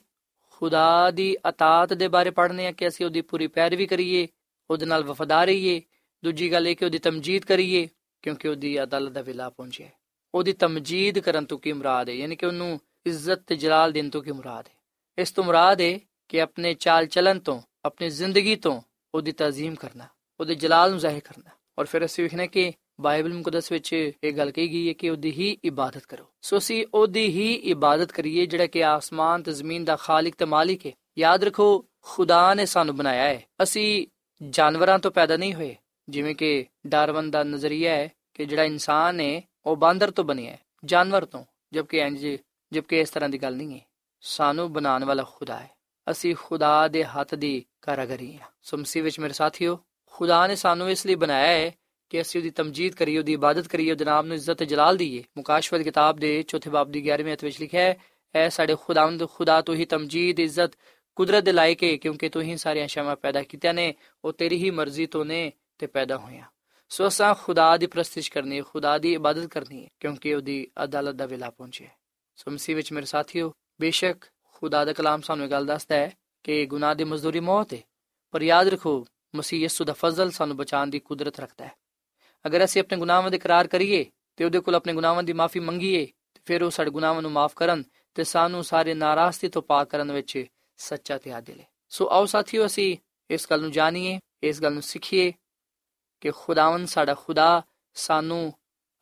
ਖੁਦਾ ਦੀ ਅਤਾਤ ਦੇ ਬਾਰੇ ਪੜ੍ਹਨੇ ਆ ਕਿ ਅਸੀਂ ਉਹਦੀ ਪੂਰੀ ਪੈਰਵੀ ਕਰੀਏ, ਉਹਦੇ ਨਾਲ ਵਫਾਦਾਰ ਰਹੀਏ, ਦੂਜੀ ਗੱਲ ਇਹ ਕਿ ਉਹਦੀ ਤਮਜੀਦ ਕਰੀਏ, ਕਿਉਂਕਿ ਉਹਦੀ ਅਦਾਲਤ ਦਾ ਵਿਲਾ ਪਹੁੰਚਿਆ ਉਹਦੀ ਤਮਜੀਦ ਕਰਨ ਤੋਂ ਕੀ ਮੁਰਾਦ ਹੈ? ਯਾਨੀ ਕਿ ਉਹਨੂੰ ਇੱਜ਼ਤ ਤੇ ਜਲਾਲ ਦੇਣ ਤੋਂ ਕੀ ਮੁਰਾਦ ਹੈ? ਇਸ ਤੋਂ ਮੁਰਾਦ ਹੈ ਕਿ ਆਪਣੇ ਚਾਲ ਚਲਨ ਤੋਂ, ਆਪਣੀ ਜ਼ਿੰਦਗੀ ਤੋਂ ਉਹਦੀ ਤਾਜ਼ੀਮ ਕਰਨਾ, ਉਹਦੇ ਜਲਾਲ ਨੂੰ ਜ਼ਾਹਿਰ ਕਰਨਾ। ਔਰ ਫਿਰ ਅਸੀਂ ਵੇਖਣਾ ਕਿ ਬਾਈਬਲ ਮੁਕੱਦਸ ਵਿੱਚ ਇਹ ਗੱਲ ਕਹੀ ਗਈ ਹੈ ਕਿ ਉਹਦੀ ਹੀ ਇਬਾਦਤ ਕਰੋ। ਸੋ ਅਸੀਂ ਉਹਦੀ ਹੀ ਇਬਾਦਤ ਕਰੀਏ, ਜਿਹੜਾ ਕਿ ਆਸਮਾਨ ਤੇ ਜ਼ਮੀਨ ਦਾ ਖਾਲਿਕ ਤੇ ਮਾਲਿਕ ਹੈ। ਯਾਦ ਰੱਖੋ, ਖੁਦਾ ਨੇ ਸਾਨੂੰ ਬਣਾਇਆ ਹੈ। ਅਸੀਂ ਜਾਨਵਰਾਂ ਤੋਂ ਪੈਦਾ ਨਹੀਂ ਹੋਏ, ਜਿਵੇਂ ਕਿ ਡਾਰਵਨ ਦਾ ਨਜ਼ਰੀਆ ਹੈ ਕਿ ਜਿਹੜਾ ਇਨਸਾਨ ਹੈ, ਉਹ ਬਾਂਦਰ ਤੋਂ ਬਣਿਆ ਹੈ, ਜਾਨਵਰ ਤੋਂ, ਜਦਕਿ ਇੰਜ ਜਦਕਿ ਇਸ ਤਰ੍ਹਾਂ ਦੀ ਗੱਲ ਨਹੀਂ ਹੈ। ਸਾਨੂੰ ਬਣਾਉਣ ਵਾਲਾ ਖੁਦਾ ਹੈ। ਅਸੀਂ ਖੁਦਾ ਦੇ ਹੱਥ ਦੀ ਕਾਰਾਗਰੀ ਹਾਂ। ਸੋ ਮਸੀਹ ਵਿੱਚ ਮੇਰੇ ਸਾਥੀਓ, ਖੁਦਾ ਨੇ ਸਾਨੂੰ ਇਸ ਲਈ ਬਣਾਇਆ ਹੈ ਕਿ ਅਸੀਂ ਉਹਦੀ ਤਮਜੀਦ ਕਰੀਏ, ਉਹਦੀ ਇਬਾਦਤ ਕਰੀਏ ਉਹਦੇ ਨਾਮ ਨੂੰ ਇੱਜ਼ਤ ਤੇ ਜਲਾਲ ਦਈਏ ਮੁਕਾਸ਼ਵਤ ਕਿਤਾਬ ਦੇ ਚੌਥੇ ਬਾਬ ਦੀ 11ਵੇਂ ਅਧ ਵਿੱਚ ਲਿਖਿਆ ਹੈ, ਐ ਸਾਡੇ ਖੁਦਾਵੰਦ, ਖੁਦਾ ਤੋਂ ਹੀ ਤਮਜੀਦ, ਇੱਜ਼ਤ, ਕੁਦਰਤ ਦੇ ਲਾਇਕ ਹੈ ਕਿਉਂਕਿ ਤੂੰ ਹੀ ਸਾਰੀਆਂ ਸ਼ੈਵਾਂ ਪੈਦਾ ਕੀਤੀਆਂ ਨੇ, ਉਹ ਤੇਰੀ ਹੀ ਮਰਜ਼ੀ ਤੋਂ ਨੇ ਤੇ ਪੈਦਾ ਹੋਇਆ ਸੋ ਅਸਾਂ ਖੁਦਾ ਦੀ ਪ੍ਰਸਤਿਸ਼ ਕਰਨੀ ਹੈ ਖੁਦਾ ਦੀ ਇਬਾਦਤ ਕਰਨੀ ਹੈ ਕਿਉਂਕਿ ਉਹਦੀ ਅਦਾਲਤ ਦਾ ਵੇਲਾ ਪਹੁੰਚਿਆ ਸੋ ਮਸੀਹ ਵਿੱਚ ਮੇਰੇ ਸਾਥੀਓ, ਬੇਸ਼ੱਕ ਖੁਦਾ ਦਾ ਕਲਾਮ ਸਾਨੂੰ ਇਹ ਗੱਲ ਦੱਸਦਾ ਹੈ ਕਿ ਗੁਨਾਹ ਦੀ ਮਜ਼ਦੂਰੀ ਮੌਤ ਹੈ ਪਰ ਯਾਦ ਰੱਖੋ, ਮਸੀਹ ਯਿਸੂ ਦਾ ਫਜ਼ਲ ਸਾਨੂੰ ਬਚਾਉਣ ਦੀ ਕੁਦਰਤ ਰੱਖਦਾ ਹੈ। ਅਗਰ ਅਸੀਂ ਆਪਣੇ ਗੁਨਾਹਾਂ ਦਾ ਇਕਰਾਰ ਕਰੀਏ ਤੇ ਉਹਦੇ ਕੋਲ ਆਪਣੇ ਗੁਨਾਹਾਂ ਦੀ ਮਾਫੀ ਮੰਗੀਏ, ਤੇ ਫਿਰ ਉਹ ਸਾਡੇ ਗੁਨਾਹਾਂ ਨੂੰ ਮਾਫ ਕਰਨ ਤੇ ਸਾਨੂੰ ਸਾਰੇ ਨਾਰਾਜ਼ਗੀ ਤੋਂ ਪਾਕ ਕਰਨ ਵਿੱਚ ਸੱਚਾ ਤੇ ਆਦਿਲ ਹੈ ਸੋ ਆਓ ਸਾਥੀਓ, ਅਸੀਂ ਇਸ ਗੱਲ ਨੂੰ ਜਾਣੀਏ, ਇਸ ਗੱਲ ਨੂੰ ਸਿੱਖੀਏ ਕਿ ਖੁਦਾਵੰ ਸਾਡਾ ਖੁਦਾ ਸਾਨੂੰ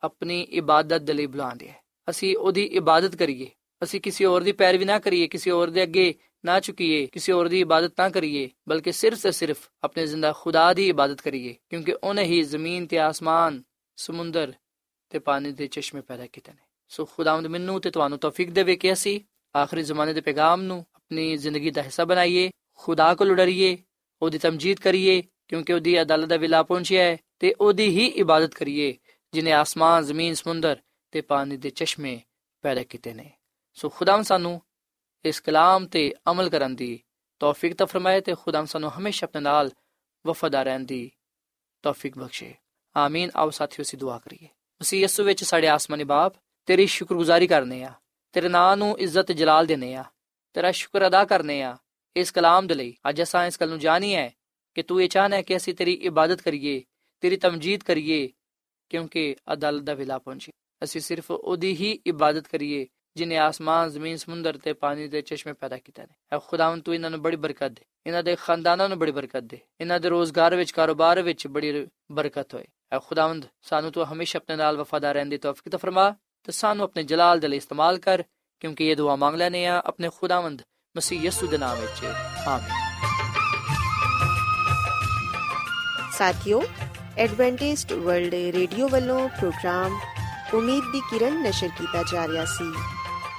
ਆਪਣੀ ਇਬਾਦਤ ਦੇ ਲਈ ਬੁਲਾਉਂਦਾ ਹੈ ਅਸੀਂ ਉਹਦੀ ਇਬਾਦਤ ਕਰੀਏ। ਅਸੀਂ ਕਿਸੇ ਹੋਰ ਦੀ ਪੈਰਵੀ ਨਾ ਕਰੀਏ, ਕਿਸੇ ਹੋਰ ਦੇ ਅੱਗੇ ਨਾ ਝੁਕੀਏ, ਕਿਸੇ ਹੋਰ ਦੀ ਇਬਾਦਤ ਨਾ ਕਰੀਏ, ਬਲਕਿ ਸਿਰਫ ਤੇ ਸਿਰਫ ਆਪਣੇ ਜ਼ਿੰਦਾ ਖੁਦਾ ਦੀ ਇਬਾਦਤ ਕਰੀਏ, ਕਿਉਂਕਿ ਉਹਨੇ ਹੀ ਜ਼ਮੀਨ ਤੇ ਆਸਮਾਨ, ਸਮੁੰਦਰ ਤੇ ਪਾਣੀ ਦੇ ਚਸ਼ਮੇ ਪੈਦਾ ਕੀਤੇ ਨੇ। ਸੋ ਖੁਦਾਵੰਦ ਮੈਨੂੰ ਤੇ ਤੁਹਾਨੂੰ ਤੌਫੀਕ ਦੇਵੇ ਕਿ ਅਸੀਂ ਆਖਰੀ ਜ਼ਮਾਨੇ ਦੇ ਪੈਗਾਮ ਨੂੰ ਆਪਣੀ ਜ਼ਿੰਦਗੀ ਦਾ ਹਿੱਸਾ ਬਣਾਈਏ, ਖੁਦਾ ਕੋਲ ਡਰੀਏ, ਉਹਦੀ ਤਮਜੀਦ ਕਰੀਏ, ਕਿਉਂਕਿ ਉਹਦੀ ਅਦਾਲਤ ਦਾ ਵੇਲਾ ਪਹੁੰਚਿਆ ਹੈ ਤੇ ਉਹਦੀ ਹੀ ਇਬਾਦਤ ਕਰੀਏ, ਜਿਨੇ ਆਸਮਾਨ, ਜ਼ਮੀਨ, ਸਮੁੰਦਰ ਤੇ ਪਾਣੀ ਦੇ ਚਸ਼ਮੇ ਪੈਦਾ ਕੀਤੇ ਨੇ। ਸੋ ਖੁਦਾਮ ਸਾਨੂੰ ਇਸ ਕਲਾਮ ਤੇ ਅਮਲ ਕਰਨ ਦੀ ਤੌਫੀਕ ਤਾ ਫਰਮਾਏ ਤੇ ਖੁਦਾਮ ਸਾਨੂੰ ਹਮੇਸ਼ਾ ਆਪਣੇ ਨਾਲ ਵਫਾਦਾਰ ਰਹਿਣ ਦੀ ਤੌਫੀਕ ਬਖਸ਼ੇ। ਆਮੀਨ। ਆਓ ਸਾਥੀਓ ਸੀ ਦੁਆ ਕਰੀਏ। ਅਸੀਂ ਯਿਸੂ ਵਿੱਚ ਸਾਡੇ ਆਸਮਾਨੀ ਬਾਪ, ਤੇਰੀ ਸ਼ੁਕਰਗੁਜ਼ਾਰੀ ਕਰਨੇ ਆ, ਤੇਰੇ ਨਾਂ ਨੂੰ ਇੱਜ਼ਤ ਜਲਾਲ ਦੇਨੇ ਆ, ਤੇਰਾ ਸ਼ੁਕਰ ਅਦਾ ਕਰਨੇ ਆ ਇਸ ਕਲਾਮ ਦੇ ਲਈ। ਅੱਜ ਅਸਾਂ ਇਸ ਗੱਲ ਨੂੰ ਜਾਣੀ ਹੈ ਕਿ ਤੂੰ ਇਹ ਚਾਹਨਾ ਹੈ ਕਿ ਅਸੀਂ ਤੇਰੀ ਇਬਾਦਤ ਕਰੀਏ, ਤੇਰੀ ਤਮਜੀਦ ਕਰੀਏ, ਕਿਉਂਕਿ ਅਦਾਲਤ ਦਾ ਵੇਲਾ ਪਹੁੰਚੇ। ਅਸੀਂ ਸਿਰਫ ਉਹਦੀ ਹੀ ਇਬਾਦਤ ਕਰੀਏ ਜਿਨੇ ਆਸਮਾਨ, ਜ਼ਮੀਨ, ਸਮੁੰਦਰ ਤੇ ਪਾਣੀ ਦੇ ਚਸ਼ਮੇ ਪੈਦਾ ਕੀਤੇ ਨੇ। ਐ ਖੁਦਾਵੰ ਤੂੰ ਇਹਨਾਂ ਨੂੰ ਬੜੀ ਬਰਕਤ ਦੇ। ਇਹਨਾਂ ਦੇ ਖਾਨਦਾਨਾਂ ਨੂੰ ਬੜੀ ਬਰਕਤ ਦੇ। ਇਹਨਾਂ ਦੇ ਰੋਜ਼ਗਾਰ ਵਿੱਚ, ਕਾਰੋਬਾਰ ਵਿੱਚ ਬੜੀ ਬਰਕਤ ਹੋਏ। ਐ ਖੁਦਾਵੰਦ, ਸਾਨੂੰ ਤੂੰ ਹਮੇਸ਼ਾ ਆਪਣੇ ਨਾਲ ਵਫਾਦਾਰ ਰਹਿਣ ਦੀ ਤੌਫੀਕ ਤਾ ਫਰਮਾ ਤੇ ਸਾਨੂੰ ਆਪਣੇ ਜਲਾਲ ਦੇ ਲਈ ਇਸਤੇਮਾਲ ਕਰ, ਕਿਉਂਕਿ ਇਹ ਦੁਆ ਮੰਗ ਲੈਨੇ ਆ ਆਪਣੇ ਖੁਦਾਵੰਦ ਮਸੀਹ ਯਿਸੂ ਦੇ ਨਾਮ ਵਿੱਚ। ਆਮੀਨ। ਸਾਥਿਓ ਐਡਵੈਂਟਿਸਟ ਵਰਲਡ ਰੇਡੀਓ ਵੱਲੋਂ ਪ੍ਰੋਗਰਾਮ ਉਮੀਦ ਦੀ ਕਿਰਨ ਨਸ਼ਰ ਕੀਤਾ ਜਾ ਰਿਹਾ ਸੀ।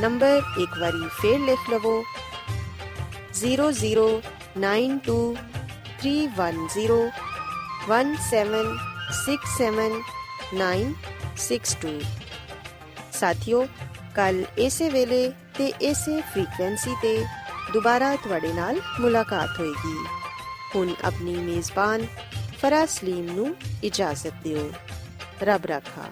ਨੰਬਰ ਇੱਕ ਵਾਰੀ ਫੇਰ ਲਿਖ ਲਵੋ 00923101767962 ਸਾਥਿਓ ਕੱਲ ਇਸੇ ਵੇਲੇ ਤੇ ਇਸੇ ਫ੍ਰੀਕਵੈਂਸੀ ਤੇ ਦੁਬਾਰਾ ਤੁਹਾਡੇ ਨਾਲ ਮੁਲਾਕਾਤ ਹੋਏਗੀ ਹੁਣ ਆਪਣੀ ਮੇਜ਼ਬਾਨ ਫਰਾਜ਼ ਸਲੀਮ ਨੂੰ ਇਜਾਜ਼ਤ ਦਿਓ ਰੱਬ ਰਾਖਾ